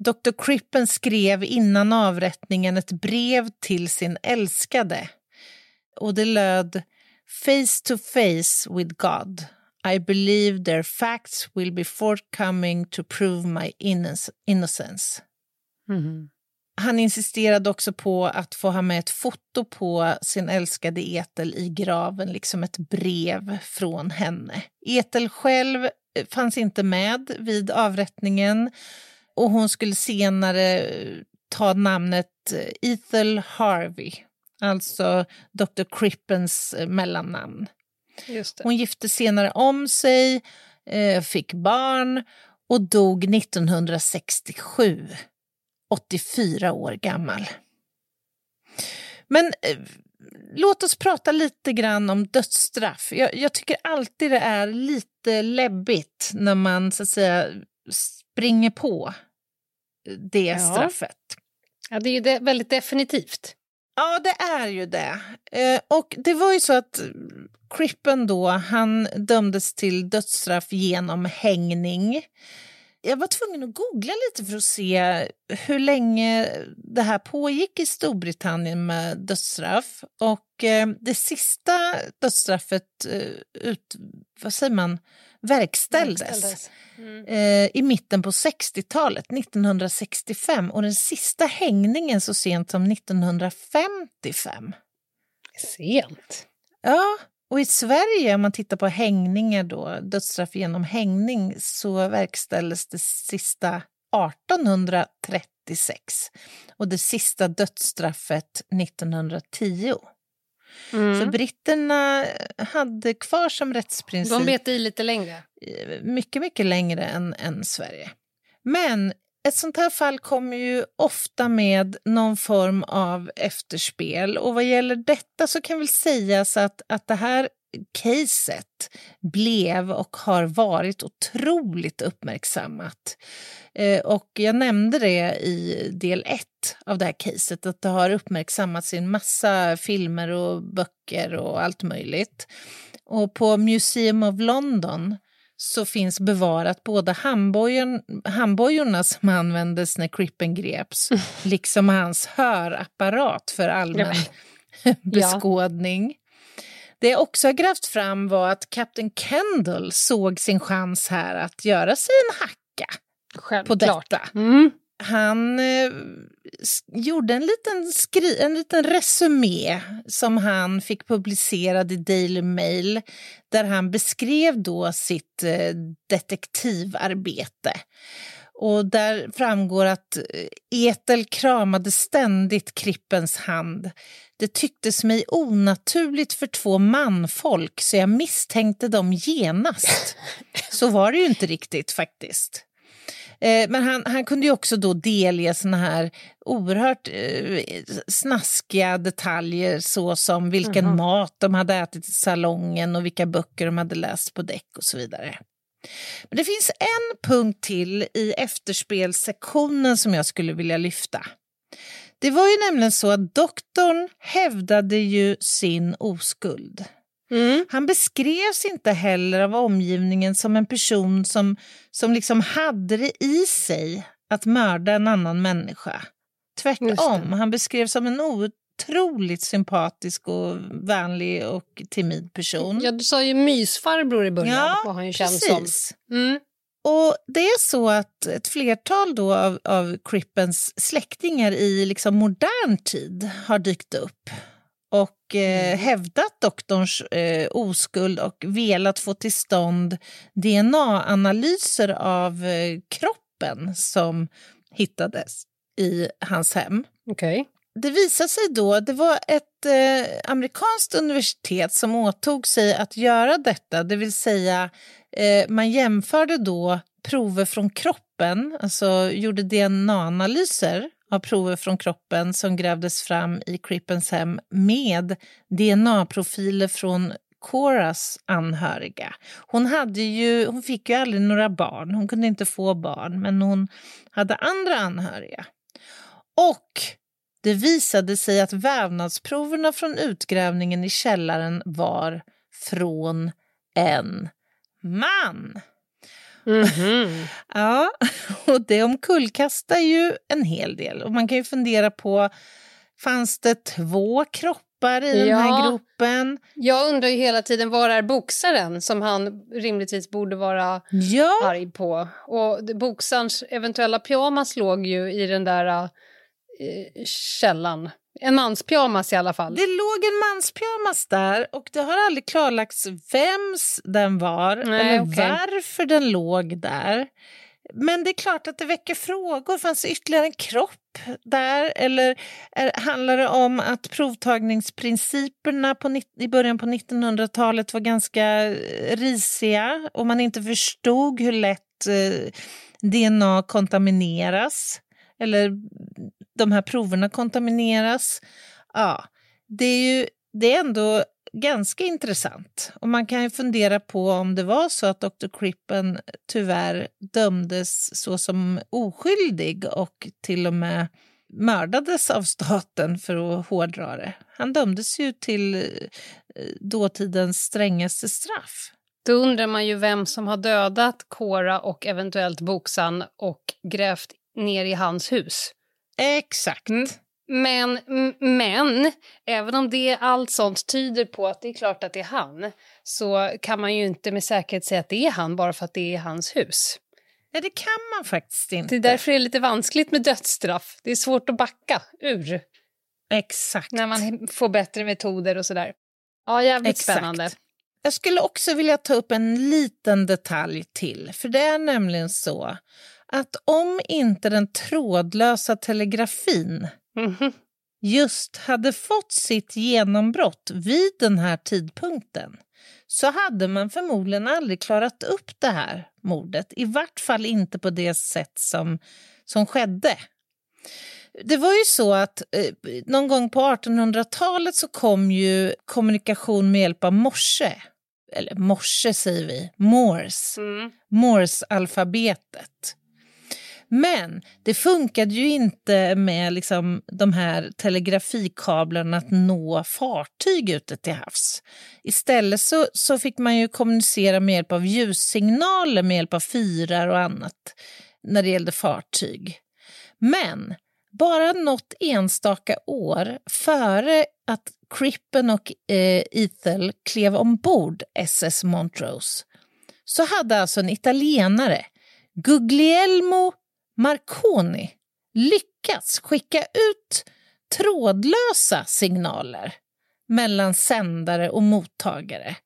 Dr. Crippen skrev innan avrättningen ett brev till sin älskade. Och det löd Face to face with God. I believe their facts will be forthcoming to prove my innocence. Mm. Han insisterade också på att få ha med ett foto på sin älskade Etel i graven, liksom ett brev från henne. Etel själv fanns inte med vid avrättningen och hon skulle senare eh, ta namnet eh, Ethel Harvey, alltså Dr. Crippens eh, mellannamn. Hon gifte senare om sig, fick barn och dog 1967, 84 år gammal. Men låt oss prata lite grann om dödsstraff. Jag, jag, tycker alltid det är lite läbbigt när man så att säga springer på det ja. straffet. Ja, det är ju det, väldigt definitivt. Ja, det är ju det. Eh, och det var ju så att Crippen då, han dömdes till dödsstraff genom hängning. Jag var tvungen att googla lite för att se hur länge det här pågick i Storbritannien med dödsstraff. Och eh, det sista dödsstraffet eh, ut, vad säger man, verkställdes, verkställdes. Mm. Eh, i mitten på 60-talet, 1965. Och den sista hängningen så sent som 1955. Sent. Ja, och i Sverige, om man tittar på hängningar då, dödsstraff genom hängning, så verkställdes det sista 1836 och det sista dödsstraffet 1910. Mm. Så britterna hade kvar som rättsprincip... De bet i lite längre? Mycket, mycket längre än, än Sverige. Men ett sånt här fall kommer ju ofta med någon form av efterspel och vad gäller detta så kan väl sägas att, att det här caset blev och har varit otroligt uppmärksammat. Eh, och jag nämnde det i del ett av det här caset, att det har uppmärksammats i en massa filmer och böcker och allt möjligt. Och på Museum of London så finns bevarat både handbojorna som användes när Crippen greps, liksom hans hörapparat för allmän beskådning. Det jag också har grävt fram var att Captain Kendall såg sin chans här att göra sig en hacka Självklart. på detta. Mm. Han eh, gjorde en liten, skri en liten resumé som han fick publicerad i Daily Mail där han beskrev då sitt eh, detektivarbete. Och där framgår att eh, Etel kramade ständigt Krippens hand. Det tycktes mig onaturligt för två manfolk så jag misstänkte dem genast. Så var det ju inte riktigt faktiskt. Eh, men han, han kunde ju också då delge såna här oerhört eh, snaskiga detaljer såsom vilken mm mat de hade ätit i salongen och vilka böcker de hade läst på däck och så vidare. Men det finns en punkt till i efterspelsektionen som jag skulle vilja lyfta. Det var ju nämligen så att doktorn hävdade ju sin oskuld. Mm. Han beskrevs inte heller av omgivningen som en person som, som liksom hade det i sig att mörda en annan människa. Tvärtom, han beskrevs som en otroligt sympatisk och vänlig och timid person. Ja, du sa ju mysfarbror i början, ja, vad han ju känns precis. som. Mm. Och det är så att ett flertal då av, av Crippens släktingar i liksom modern tid har dykt upp och eh, mm. hävdat doktorns eh, oskuld och velat få till stånd DNA-analyser av eh, kroppen som hittades i hans hem. Okay. Det visade sig då, det var ett eh, amerikanskt universitet som åtog sig att göra detta, det vill säga eh, man jämförde då prover från kroppen, alltså gjorde DNA-analyser av prover från kroppen som grävdes fram i Crippens hem med DNA-profiler från Coras anhöriga. Hon, hade ju, hon fick ju aldrig några barn, hon kunde inte få barn, men hon hade andra anhöriga. Och det visade sig att vävnadsproverna från utgrävningen i källaren var från en man. Mm -hmm. ja, och det omkullkastar ju en hel del. Och man kan ju fundera på, fanns det två kroppar i ja. den här gropen? Jag undrar ju hela tiden, var är boxaren som han rimligtvis borde vara ja. arg på? Och boxarens eventuella pyjamas låg ju i den där uh, källan. En manspyjamas i alla fall. Det låg en manspyjamas där och det har aldrig klarlagts vems den var Nej, eller okay. varför den låg där. Men det är klart att det väcker frågor. Fanns det ytterligare en kropp där? Eller är, handlar det om att provtagningsprinciperna på, i början på 1900-talet var ganska risiga och man inte förstod hur lätt eh, DNA kontamineras? Eller de här proverna kontamineras. Ja, det är ju det är ändå ganska intressant. Och man kan ju fundera på om det var så att Dr. Crippen tyvärr dömdes så som oskyldig och till och med mördades av staten för att hårdra det. Han dömdes ju till eh, dåtidens strängaste straff. Då undrar man ju vem som har dödat Cora och eventuellt Boxan och grävt ner i hans hus. Exakt. Mm. Men, men även om det allt sånt tyder på att det är klart att det är han så kan man ju inte med säkerhet säga att det är han bara för att det är hans hus. Nej, det kan man faktiskt inte. Det är därför det är lite vanskligt med dödsstraff. Det är svårt att backa ur. Exakt. När man får bättre metoder och sådär. Ja, jävligt Exakt. spännande. Jag skulle också vilja ta upp en liten detalj till. För det är nämligen så att om inte den trådlösa telegrafin mm -hmm. just hade fått sitt genombrott vid den här tidpunkten så hade man förmodligen aldrig klarat upp det här mordet. I vart fall inte på det sätt som, som skedde. Det var ju så att eh, någon gång på 1800-talet så kom ju kommunikation med hjälp av morse. Eller morse säger vi, Morse. Mm. Morse-alfabetet. Men det funkade ju inte med liksom de här telegrafikablarna att nå fartyg ute till havs. Istället så, så fick man ju kommunicera med hjälp av ljussignaler med hjälp av fyrar och annat när det gällde fartyg. Men bara något enstaka år före att Crippen och eh, Ethel klev ombord SS Montrose så hade alltså en italienare, Guglielmo Marconi lyckats skicka ut trådlösa signaler mellan sändare och mottagare.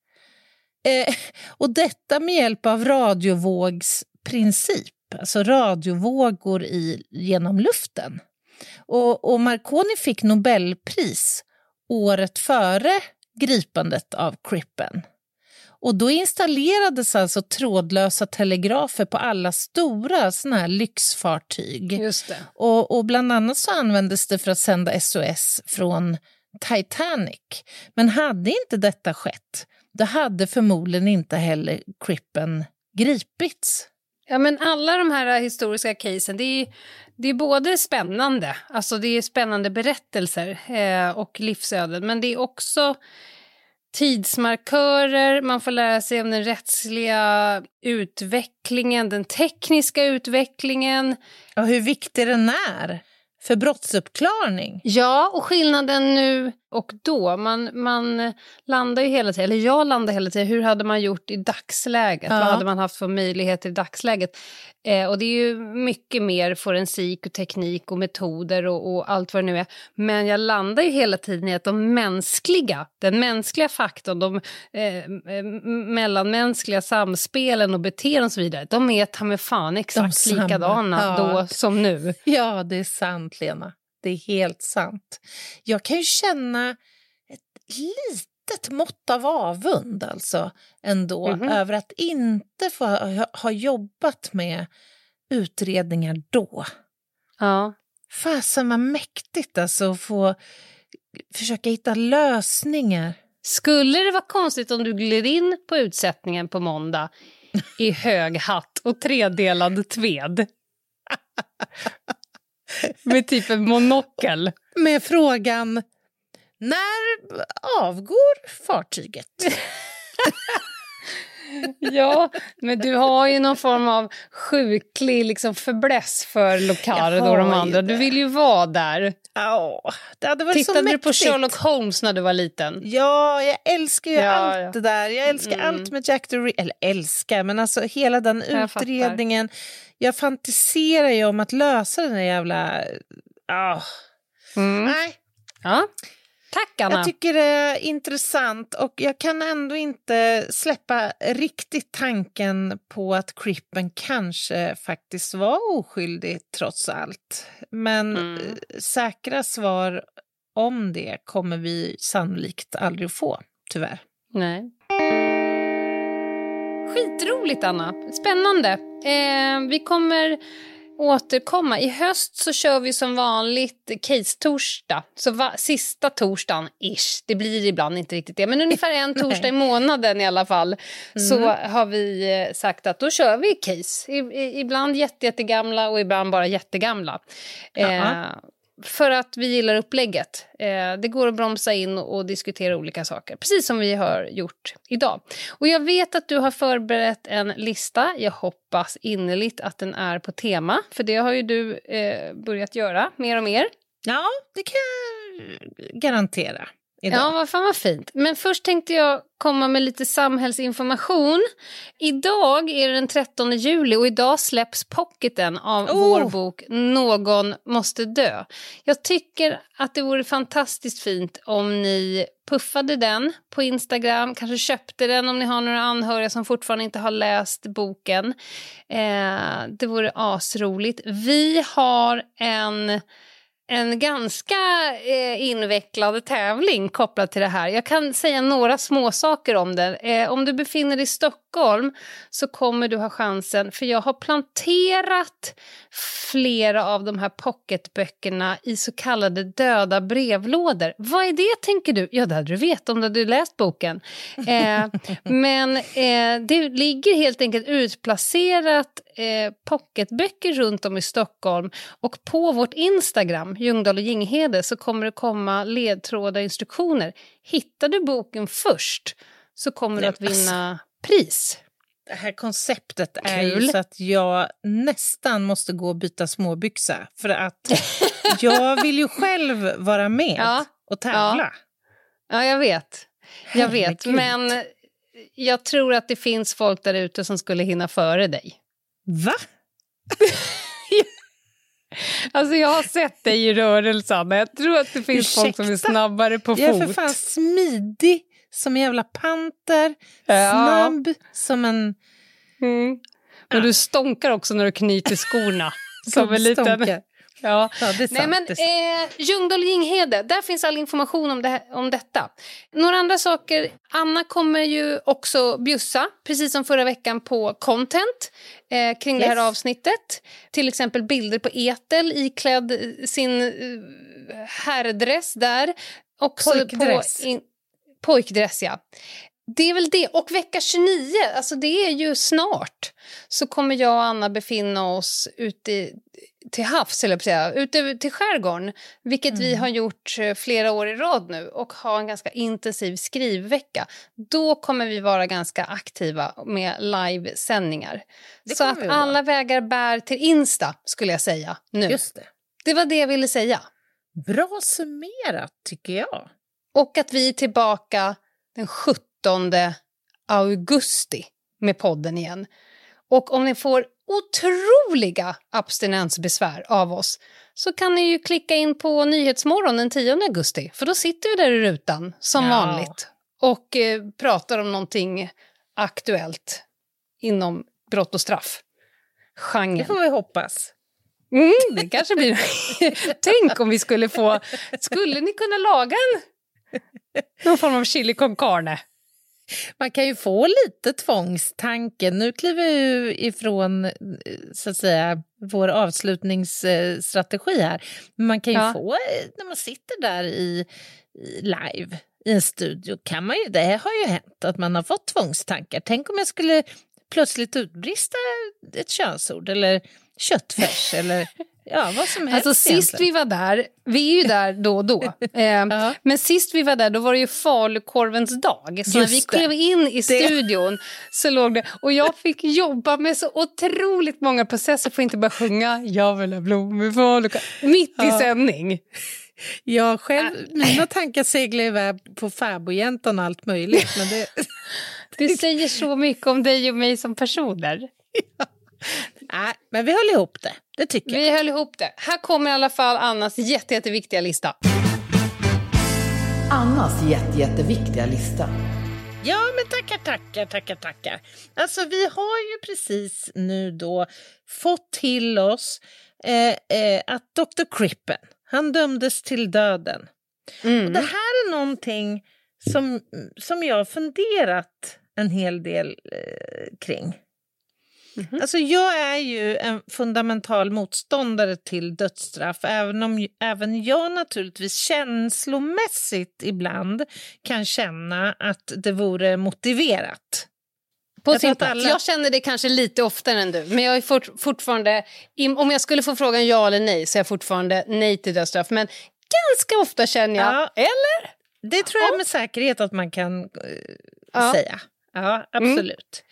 Eh, och detta med hjälp av radiovågsprincip, alltså radiovågor i, genom luften. Och, och Marconi fick Nobelpris året före gripandet av Crippen. Och då installerades alltså trådlösa telegrafer på alla stora såna här lyxfartyg. Just det. Och, och bland annat så användes det för att sända SOS från Titanic. Men hade inte detta skett, då hade förmodligen inte heller Crippen gripits. Ja, men alla de här historiska casen, det är, det är både spännande, alltså det är spännande berättelser eh, och livsöden, men det är också tidsmarkörer, man får lära sig om den rättsliga utvecklingen, den tekniska utvecklingen. Och hur viktig den är för brottsuppklarning. Ja, och skillnaden nu och då. Man, man landar ju hela tiden, eller jag landar hela tiden, hur hade man gjort i dagsläget? Ja. Vad hade man haft för möjligheter i dagsläget? Eh, och det är ju mycket mer forensik och teknik och metoder och, och, allt vad det nu är. Men jag landar ju hela tiden i att de mänskliga, den mänskliga faktorn, de eh, mellanmänskliga samspelen och beteenden och så vidare, de är ta fan exakt likadana ja. då som nu. Ja, det är sant Lena. Det är helt sant. Jag kan ju känna ett litet mått av avund alltså ändå mm -hmm. över att inte få ha, ha jobbat med utredningar då. Ja. Fasen vad mäktigt alltså att få försöka hitta lösningar. Skulle det vara konstigt om du gled in på utsättningen på måndag i hög hatt och tredelad tved? Med typ en monokel. Med frågan, när avgår fartyget? ja, men du har ju någon form av sjuklig liksom förbläss för Locardo och de andra. Du vill ju vara där. Ja, det hade varit Tittade så du på Sherlock Holmes när du var liten? Ja, jag älskar ju ja, allt ja. det där. Jag älskar mm. allt med Jack the Ripper. Eller älskar, men alltså hela den jag utredningen. Fattar. Jag fantiserar ju om att lösa den där jävla... Oh. Mm. Nej. Ja. Tack, Anna. Jag tycker det är intressant och jag kan ändå inte släppa riktigt tanken på att Crippen kanske faktiskt var oskyldig trots allt. Men mm. säkra svar om det kommer vi sannolikt aldrig få, tyvärr. Nej. Skitroligt, Anna. Spännande. Eh, vi kommer återkomma. I höst så kör vi som vanligt case-torsdag. Så va, sista torsdagen, ish. Det blir ibland inte riktigt det, men ungefär en torsdag i månaden i alla fall. Mm. Så har vi eh, sagt att då kör vi case. I, i, ibland jätte, jättegamla och ibland bara jättegamla. Eh, för att vi gillar upplägget. Eh, det går att bromsa in och diskutera olika saker, precis som vi har gjort idag. Och jag vet att du har förberett en lista. Jag hoppas innerligt att den är på tema, för det har ju du eh, börjat göra mer och mer. Ja, det kan jag garantera. Idag. Ja, vad fan vad fint. Men först tänkte jag komma med lite samhällsinformation. Idag är det den 13 juli och idag släpps pocketen av oh. vår bok Någon måste dö. Jag tycker att det vore fantastiskt fint om ni puffade den på Instagram, kanske köpte den om ni har några anhöriga som fortfarande inte har läst boken. Eh, det vore asroligt. Vi har en en ganska eh, invecklad tävling kopplad till det här. Jag kan säga några små saker om den. Eh, om du befinner dig i Stockholm så kommer du ha chansen, för jag har planterat flera av de här pocketböckerna i så kallade döda brevlådor. Vad är det, tänker du? Ja, det hade du vet om du hade läst boken. Eh, men eh, det ligger helt enkelt utplacerat eh, pocketböcker runt om i Stockholm och på vårt Instagram, Ljungdahl och Ginghede, så kommer det komma ledtrådar och instruktioner. Hittar du boken först så kommer du att vinna pris. Det här konceptet är ju så att jag nästan måste gå och byta småbyxa för att jag vill ju själv vara med ja. och tävla. Ja. ja, jag vet. Jag vet, men jag tror att det finns folk där ute som skulle hinna före dig. Va? Alltså jag har sett dig i rörelse, Anna. Jag tror att det finns Ursäkta? folk som är snabbare på fot. Jag är för fan smidig som en jävla panter, ja. snabb som en... Mm. Men du stånkar också när du knyter skorna. som en liten... Ja. ja det är sant. Nej, men, eh, Ljungdahl Ginghede, där finns all information om, det, om detta. Några andra saker. Anna kommer ju också bjussa, precis som förra veckan, på content eh, kring yes. det här avsnittet. Till exempel bilder på Etel iklädd sin uh, herrdress där. Också Pojkdress. På in, pojkdress, ja. Det är väl det. Och vecka 29, alltså det är ju snart, så kommer jag och Anna befinna oss ute till havs, eller säga, ute till skärgården. Vilket mm. vi har gjort eh, flera år i rad nu och ha en ganska intensiv skrivvecka. Då kommer vi vara ganska aktiva med livesändningar. Så att alla vägar bär till Insta, skulle jag säga nu. Just det. det var det jag ville säga. Bra summerat, tycker jag. Och att vi är tillbaka den 17 augusti med podden igen. Och om ni får otroliga abstinensbesvär av oss så kan ni ju klicka in på Nyhetsmorgon den 10 augusti för då sitter vi där i rutan som ja. vanligt och eh, pratar om någonting aktuellt inom brott och straff. Genren. Det får vi hoppas. Mm, det kanske blir... Tänk om vi skulle få... Skulle ni kunna laga en någon form av chili con carne? Man kan ju få lite tvångstanke. Nu kliver vi ifrån så att säga, vår avslutningsstrategi här. Man kan ju ja. få, när man sitter där i, i live i en studio, kan man ju, det har ju hänt att man har fått tvångstankar. Tänk om jag skulle plötsligt utbrista ett könsord eller köttfärs eller Ja, vad som helst. Alltså sist vi var där, vi är ju där då och då, eh, uh men sist vi var där då var det ju falukorvens dag. Så Just när vi klev in i studion det. så låg det, och jag fick jobba med så otroligt många processer för att inte bara sjunga Jag vill ha blommor falukorv mitt ja. i sändning. Jag själv, mina tankar seglar iväg på fäbodjäntan och allt möjligt. Men det... det säger så mycket om dig och mig som personer. Ja. Nej, men vi höll ihop det. Det tycker vi jag. höll ihop det. Här kommer i alla fall Annas jätte, jätteviktiga lista. Annas jätte, jätteviktiga lista. Ja, men tackar, tackar, tackar, tackar. Alltså, vi har ju precis nu då fått till oss eh, eh, att Dr. Crippen, han dömdes till döden. Mm. Och det här är någonting som, som jag har funderat en hel del eh, kring. Mm-hmm. Alltså jag är ju en fundamental motståndare till dödsstraff även om även jag naturligtvis känslomässigt ibland kan känna att det vore motiverat. På jag sin plats. Alla... Jag känner det kanske lite oftare än du. Men jag är fort, fortfarande... Om jag skulle få frågan ja eller nej så är jag fortfarande nej till dödsstraff. Men ganska ofta känner jag, ja. eller? Det tror jag med säkerhet att man kan uh, ja. säga. Ja, absolut.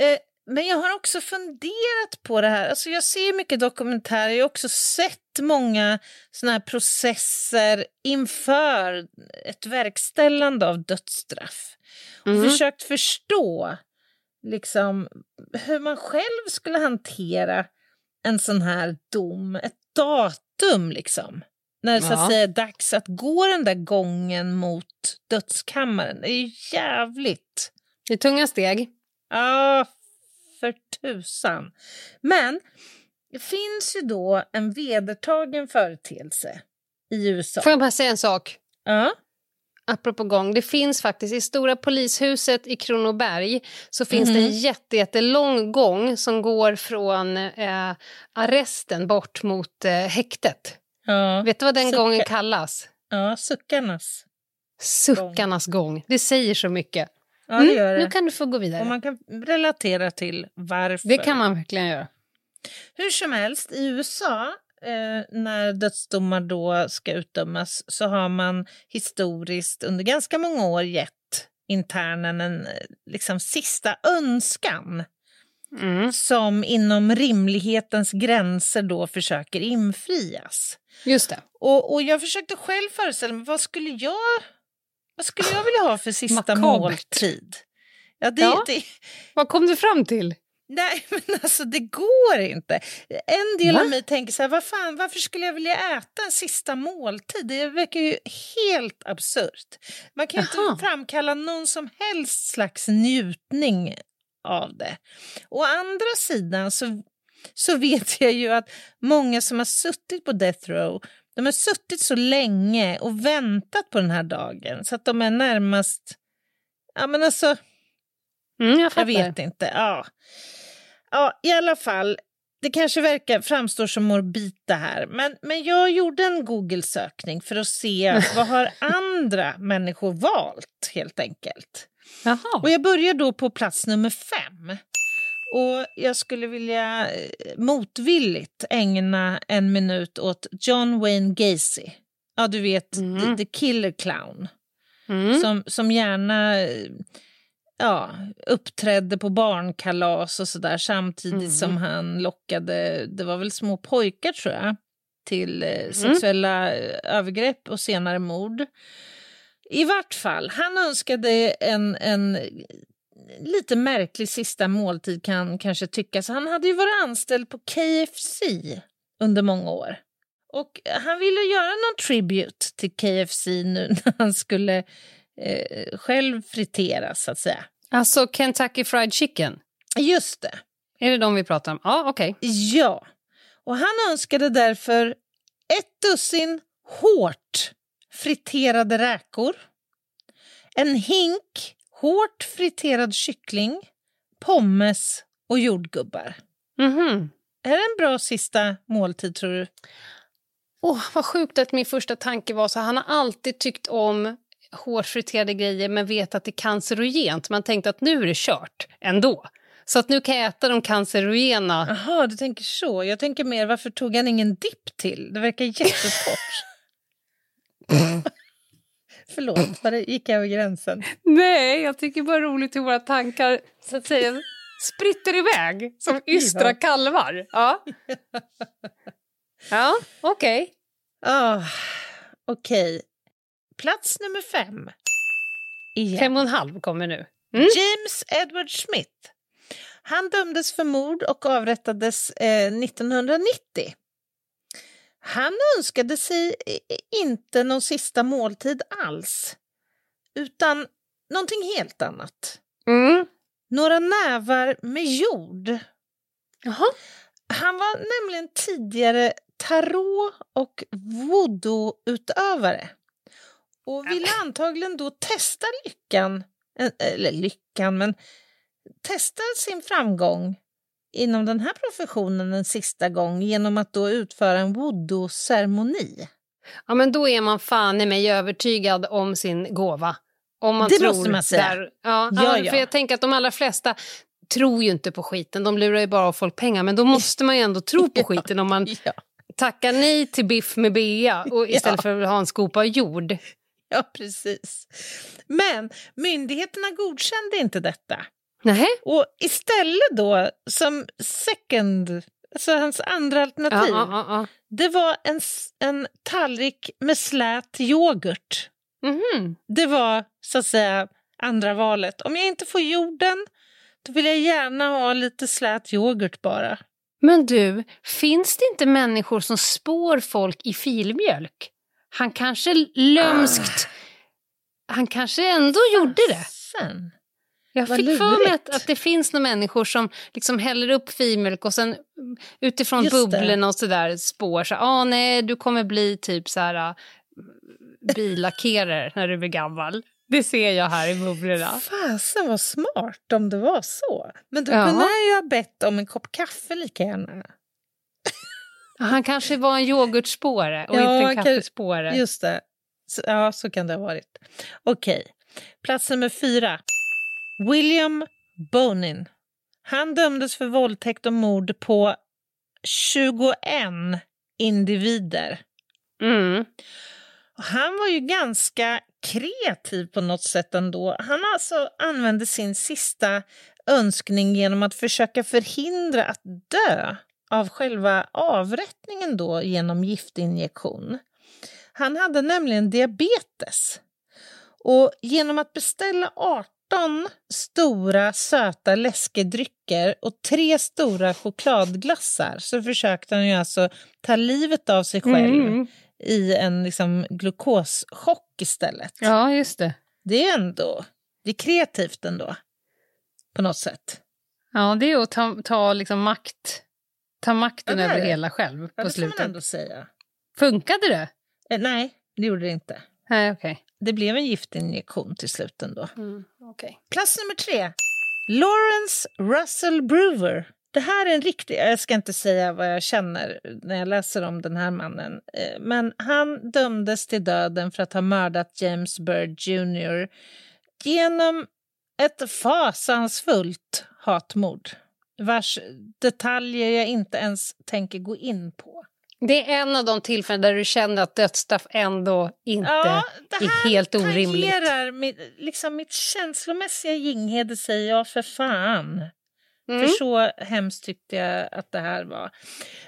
Mm. Uh, men jag har också funderat på det här. Alltså jag ser mycket dokumentärer, jag har också sett många såna här processer inför ett verkställande av dödsstraff. Och mm. försökt förstå liksom, hur man själv skulle hantera en sån här dom, ett datum liksom. När det så att säga är dags att gå den där gången mot dödskammaren. Det är ju jävligt. Det är tunga steg. Ja, för tusan. Men det finns ju då en vedertagen företeelse i USA. Får jag bara säga en sak? Ja. Apropå gång, det finns faktiskt i Stora polishuset i Kronoberg så finns mm. det en mhm. jätte, jättelång gång som går från eh, arresten bort mot eh, häktet. Ja. Vet du vad den Sucka. gången kallas? Ja, suckarnas. Suckarnas gång. gång. Det säger så mycket. Ja, det mm, gör det. Nu kan du få gå vidare. Och man kan relatera till varför. Det kan man verkligen göra. Hur som helst, i USA eh, när dödsdomar då ska utdömas så har man historiskt under ganska många år gett internen en liksom, sista önskan mm. som inom rimlighetens gränser då försöker infrias. Just det. Och, och jag försökte själv föreställa mig, vad skulle jag vad skulle jag vilja ha för sista måltid? Ja, det, ja. Det... Vad kom du fram till? Nej, men alltså det går inte. En del Va? av mig tänker så här, vad fan, varför skulle jag vilja äta en sista måltid? Det verkar ju helt absurt. Man kan Aha. inte framkalla någon som helst slags njutning av det. Å andra sidan så, så vet jag ju att många som har suttit på death row de har suttit så länge och väntat på den här dagen så att de är närmast... Ja, men alltså... Mm, jag, jag vet inte. Ja. ja, i alla fall. Det kanske verkar framstår som morbid det här, men, men jag gjorde en Google-sökning för att se vad har andra människor valt, helt enkelt. Jaha. Och jag börjar då på plats nummer fem. Och jag skulle vilja eh, motvilligt ägna en minut åt John Wayne Gacy. Ja, du vet, mm. the, the, Killer Clown. Mm. Som, som gärna ja, uppträdde på barnkalas och sådär samtidigt mm. som han lockade, det var väl små pojkar tror jag, till eh, mm. sexuella eh, övergrepp och senare mord. I vart fall, han önskade en, en lite märklig sista måltid kan kanske tyckas. Han hade ju varit anställd på KFC under många år. Och han ville göra någon tribute till KFC nu när han skulle eh, själv friteras, så att säga. Alltså Kentucky Fried Chicken? Just det. Är det de vi pratar om? Ja, okej. Okay. Ja. Och han önskade därför ett dussin hårt friterade räkor, en hink hårt friterad kyckling, pommes och jordgubbar. Mm -hmm. Är det en bra sista måltid, tror du? Oh, vad sjukt att min första tanke var så han har alltid tyckt om hårt friterade grejer men vet att det är cancerogent. Man tänkte att nu är det kört ändå. Så att nu kan jag äta de cancerogena. Jaha, du tänker så. Jag tänker mer, varför tog han ingen dipp till? Det verkar jättesvårt. Förlåt, var det, gick jag över gränsen? Nej, jag tycker bara roligt hur våra tankar så att säga spritter iväg som ystra kalvar. Ja, ja okej. Okay. Oh, okej. Okay. Plats nummer fem. Igen. Fem och en halv kommer nu. Mm. James Edward Smith. Han dömdes för mord och avrättades eh, 1990. Han önskade sig inte någon sista måltid alls, utan någonting helt annat. Mm. Några nävar med jord. Jaha. Han var nämligen tidigare tarot och voodoo-utövare och ville antagligen då testa lyckan, eller lyckan, men testa sin framgång inom den här professionen en sista gång genom att då utföra en voodoo-ceremoni. Ja, men då är man fan i mig övertygad om sin gåva Om man Det tror måste man säga. Där, ja, Ja, ja. För jag tänker att de allra flesta tror ju inte på skiten. De lurar ju bara av folk pengar. Men då måste man ju ändå tro på skiten om man Ja. tackar nej till biff med bea och istället för att ha en skopa jord. ja, precis. Men myndigheterna godkände inte detta. Nej. Och istället då, som second, alltså hans andra alternativ, ja, ja, ja. det var en, en tallrik med slät yoghurt. Mhm. Det var så att säga andra valet. Om jag inte får jorden, då vill jag gärna ha lite slät yoghurt bara. Men du, finns det inte människor som spår folk i filmjölk? Han kanske lömskt... Han kanske ändå gjorde det. Sen. Jag Vad fick för mig lurigt. att, att det finns några människor som liksom häller upp filmjölk och sen utifrån Just det. bubblorna och sådär spår så ah, nej, du kommer bli typ så här äh, billackerare när du blir gammal. Det ser jag här i bubblorna. Fasen vad smart om det var så. Men då Ja. kunde han ju ha bett om en kopp kaffe lika gärna. Han kanske var en yoghurtspåre och Ja, inte en kaffespåre. Just det. Ja, så kan det ha varit. Okej. Plats nummer fyra. William Bonin. Han dömdes för våldtäkt och mord på 21 individer. Mm. Han var ju ganska kreativ på något sätt ändå. Han alltså använde sin sista önskning genom att försöka förhindra att dö av själva avrättningen då genom giftinjektion. Han hade nämligen diabetes. Och genom att beställa 18 stora söta läskedrycker och tre stora chokladglassar så försökte han ju alltså ta livet av sig själv Mm. i en liksom glukoschock istället. Ja, just det. Det är ändå det är kreativt ändå, på något sätt. Ja, det är att ta, ta liksom makt, ta makten Ja, över det. hela själv Ja, på det man slutet. ändå säga. Funkade det? Eh, nej, det gjorde det inte. Nej, okej. Det blev en giftinjektion till slut ändå. Mm, okej. Plats nummer tre. Lawrence Russell Brewer. Det här är en riktig... Jag ska inte säga vad jag känner när jag läser om den här mannen. eh, Men han dömdes till döden för att ha mördat James Byrd Jr. genom ett fasansfullt hatmord vars detaljer jag inte ens tänker gå in på. Det är en av de tillfällen där du känner att dödsstraff ändå inte Ja, det är här helt orimligt. tangerar mitt, liksom mitt känslomässiga Ginghede säger jag för fan. Mm. För så hemskt tyckte jag att det här var.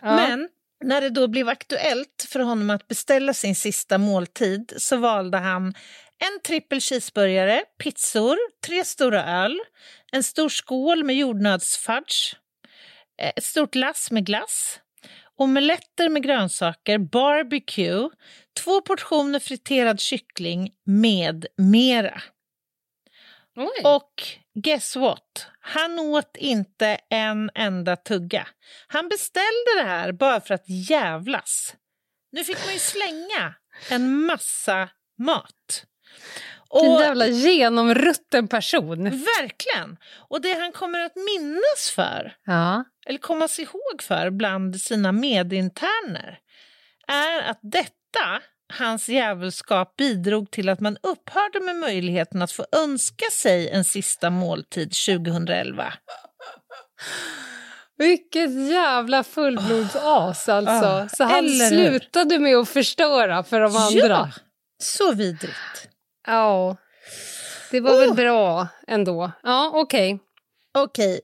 Ja. Men när det då blev aktuellt för honom att beställa sin sista måltid så valde han en trippel cheeseburgare, pizzor, tre stora öl, en stor skål med jordnötsfudge, eh, ett stort lass med glass, omeletter med grönsaker, barbecue, två portioner friterad kyckling med mera. Oj. Och guess what? Han åt inte en enda tugga. Han beställde det här bara för att jävlas. Nu fick man ju slänga en massa mat. En Och jävla genomrutten person. verkligen! Och det han kommer att minnas för, Ja. Eller komma sig ihåg för bland sina medinterner, är att detta, hans djävulskap, bidrog till att man upphörde med möjligheten att få önska sig en sista måltid 2011. Vilket jävla fullblodsas alltså. Ah, Så han slutade med att förstöra för de andra. Ja, så vidrigt. Ja. Det var Oh. väl bra ändå. Ja, okej. Okej,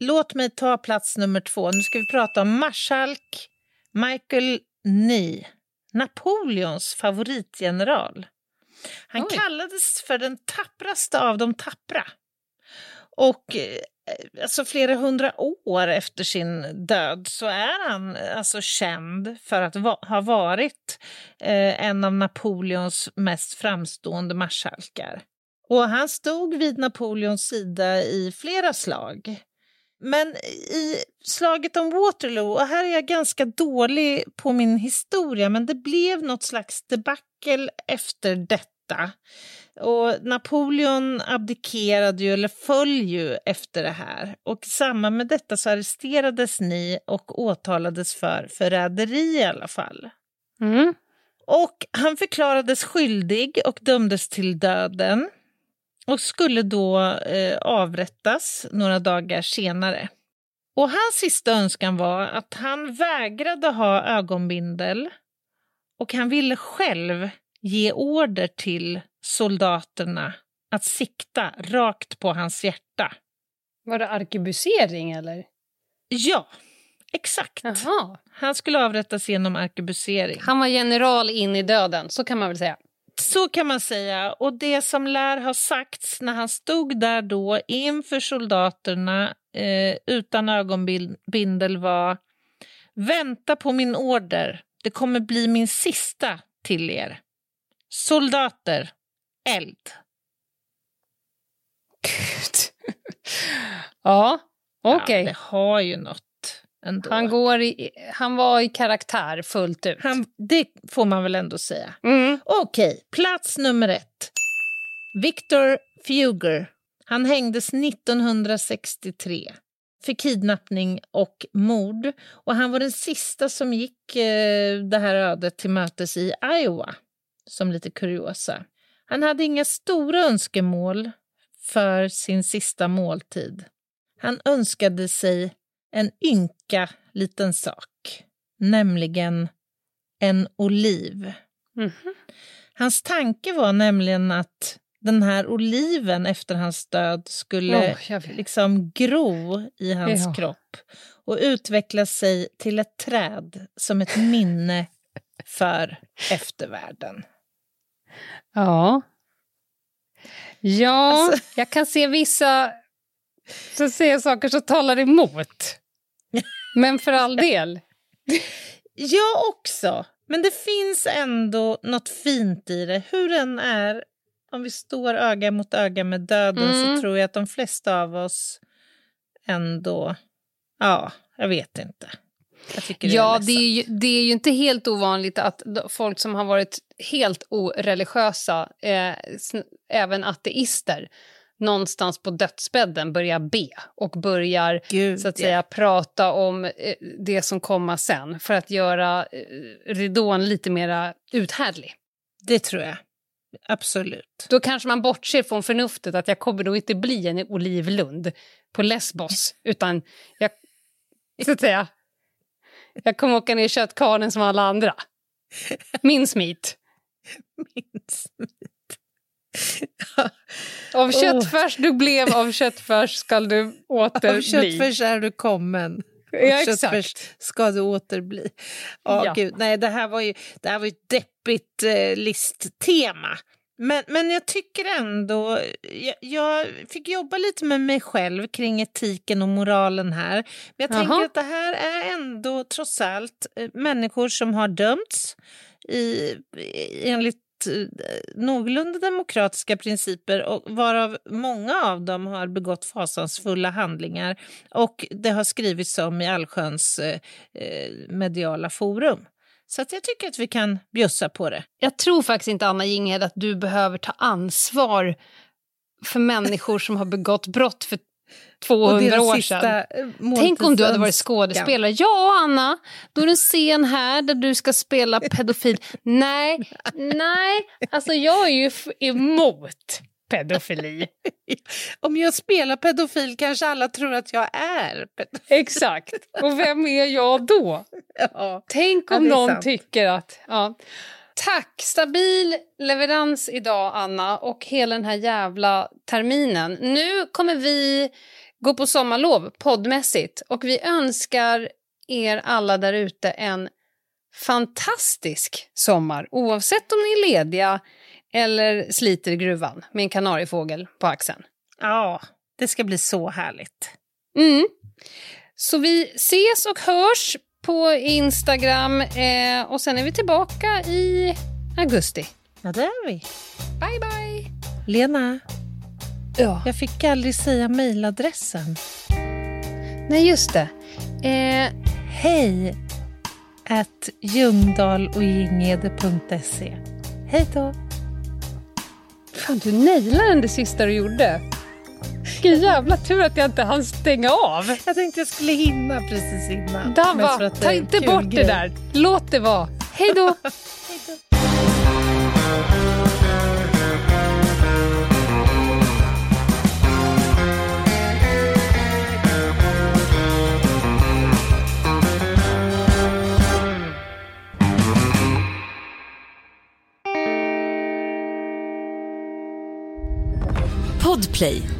låt mig ta plats nummer två. Nu ska vi prata om marskalk Michael Ney, Napoleons favoritgeneral. Han Oj. kallades för den tappraste av de tappra. Och eh, alltså flera hundra år efter sin död så är han alltså känd för att va- ha varit eh, en av Napoleons mest framstående marskalkar. Och han stod vid Napoleons sida i flera slag. Men i slaget om Waterloo, och här är jag ganska dålig på min historia, men det blev något slags debacle efter detta. Och Napoleon abdikerade ju, eller föll ju efter det här. Och i samband med detta så arresterades ni och åtalades för förräderi i alla fall. Mm. Och han förklarades skyldig och dömdes till döden. Och skulle då eh, avrättas några dagar senare. Och hans sista önskan var att han vägrade ha ögonbindel och han ville själv ge order till soldaterna att sikta rakt på hans hjärta. Var det arkebusering eller? Ja, exakt. Jaha. Han skulle avrättas genom arkebusering. Han var general in i döden, så kan man väl säga. Så kan man säga. Och det som lär ha sagts när han stod där då inför soldaterna eh, utan ögonbindel var Vänta på min order. Det kommer bli min sista till er. Soldater, eld. Gud. ja, okej. Okay. Ja, det har ju något. Ändå. Han, går i, han var i karaktär fullt ut. Han, det får man väl ändå säga. Mm. Okej, okay, plats nummer ett. Victor Fugger. Han hängdes 1963 för kidnappning och mord. Och han var den sista som gick eh, det här ödet till mötes i Iowa, som lite kuriosa. Han hade inga stora önskemål för sin sista måltid. Han önskade sig en ynka liten sak, nämligen en oliv. Mm -hmm. Hans tanke var nämligen att den här oliven efter hans död skulle oh, liksom gro i hans ja. kropp och utveckla sig till ett träd som ett minne för eftervärlden. Ja. Ja, alltså. jag kan se vissa så säger saker som talar emot. Men för all del. Jag också. Men det finns ändå något fint i det. Hur den är, om vi står öga mot öga med döden mm. så tror jag att de flesta av oss ändå... Ja, jag vet inte. Jag ja, det är, ju, det är ju inte helt ovanligt att folk som har varit helt oreligiösa, eh, även ateister, någonstans på dödsbädden börjar be och börjar Gud, så att säga prata om eh, det som kommer sen för att göra eh, ridån lite mer uthärdlig. Det tror jag. Absolut. Då kanske man bortser från förnuftet att jag kommer nog inte bli en Olivlund på Lesbos utan jag, så att säga, jag kommer åka ner i köttkarlen som alla andra. Min smit. Min smit. Av köttfärs du blev, av köttfärs ska du åter Av köttfärs är du kommen. Ja, exakt. ska du åter bli. Oh, ja. Gud, nej, det här var ju, det här var ett deppigt eh, listtema. Men, men jag tycker ändå... Jag, jag, fick jobba lite med mig själv kring etiken och moralen här. Men jag Aha. tänker att det här är ändå trots allt eh, människor som har dömts i, enligt Eh, någorlunda demokratiska principer och varav många av dem har begått fasansfulla handlingar och det har skrivits om i allsköns eh, eh mediala forum. Så att jag tycker att vi kan bjussa på det. Jag tror faktiskt inte, Anna Jinghede, att du behöver ta ansvar för människor som har begått brott för 200 år sedan. Tänk om du hade varit skådespelare. Ja, Anna, då är det en scen här där du ska spela pedofil. nej, nej, alltså jag är ju emot pedofili. Om jag spelar pedofil kanske alla tror att jag är pedofil. Exakt. Och vem är jag då? Ja. Tänk om någon sant. tycker att... Ja. Tack! Stabil leverans idag, Anna, och hela den här jävla terminen. Nu kommer vi gå på sommarlov poddmässigt och vi önskar er alla där ute en fantastisk sommar oavsett om ni är lediga eller sliter i gruvan med en kanariefågel på axeln. Ja, det ska bli så härligt. Mm. Så vi ses och hörs på Instagram eh, och sen är vi tillbaka i augusti. Ja, det är vi. Bye, bye! Lena, ja. jag fick aldrig säga mejladressen. Nej, just det. Eh... Hej at ljungdalochgingede.se. Hej då! Fan, du nailade den det sista du gjorde. Vilken jävla tur att jag inte hann stänga av. Jag tänkte jag skulle hinna precis innan. Dabba, ta inte bort grej. det där. Låt det vara. Hej då! Podplay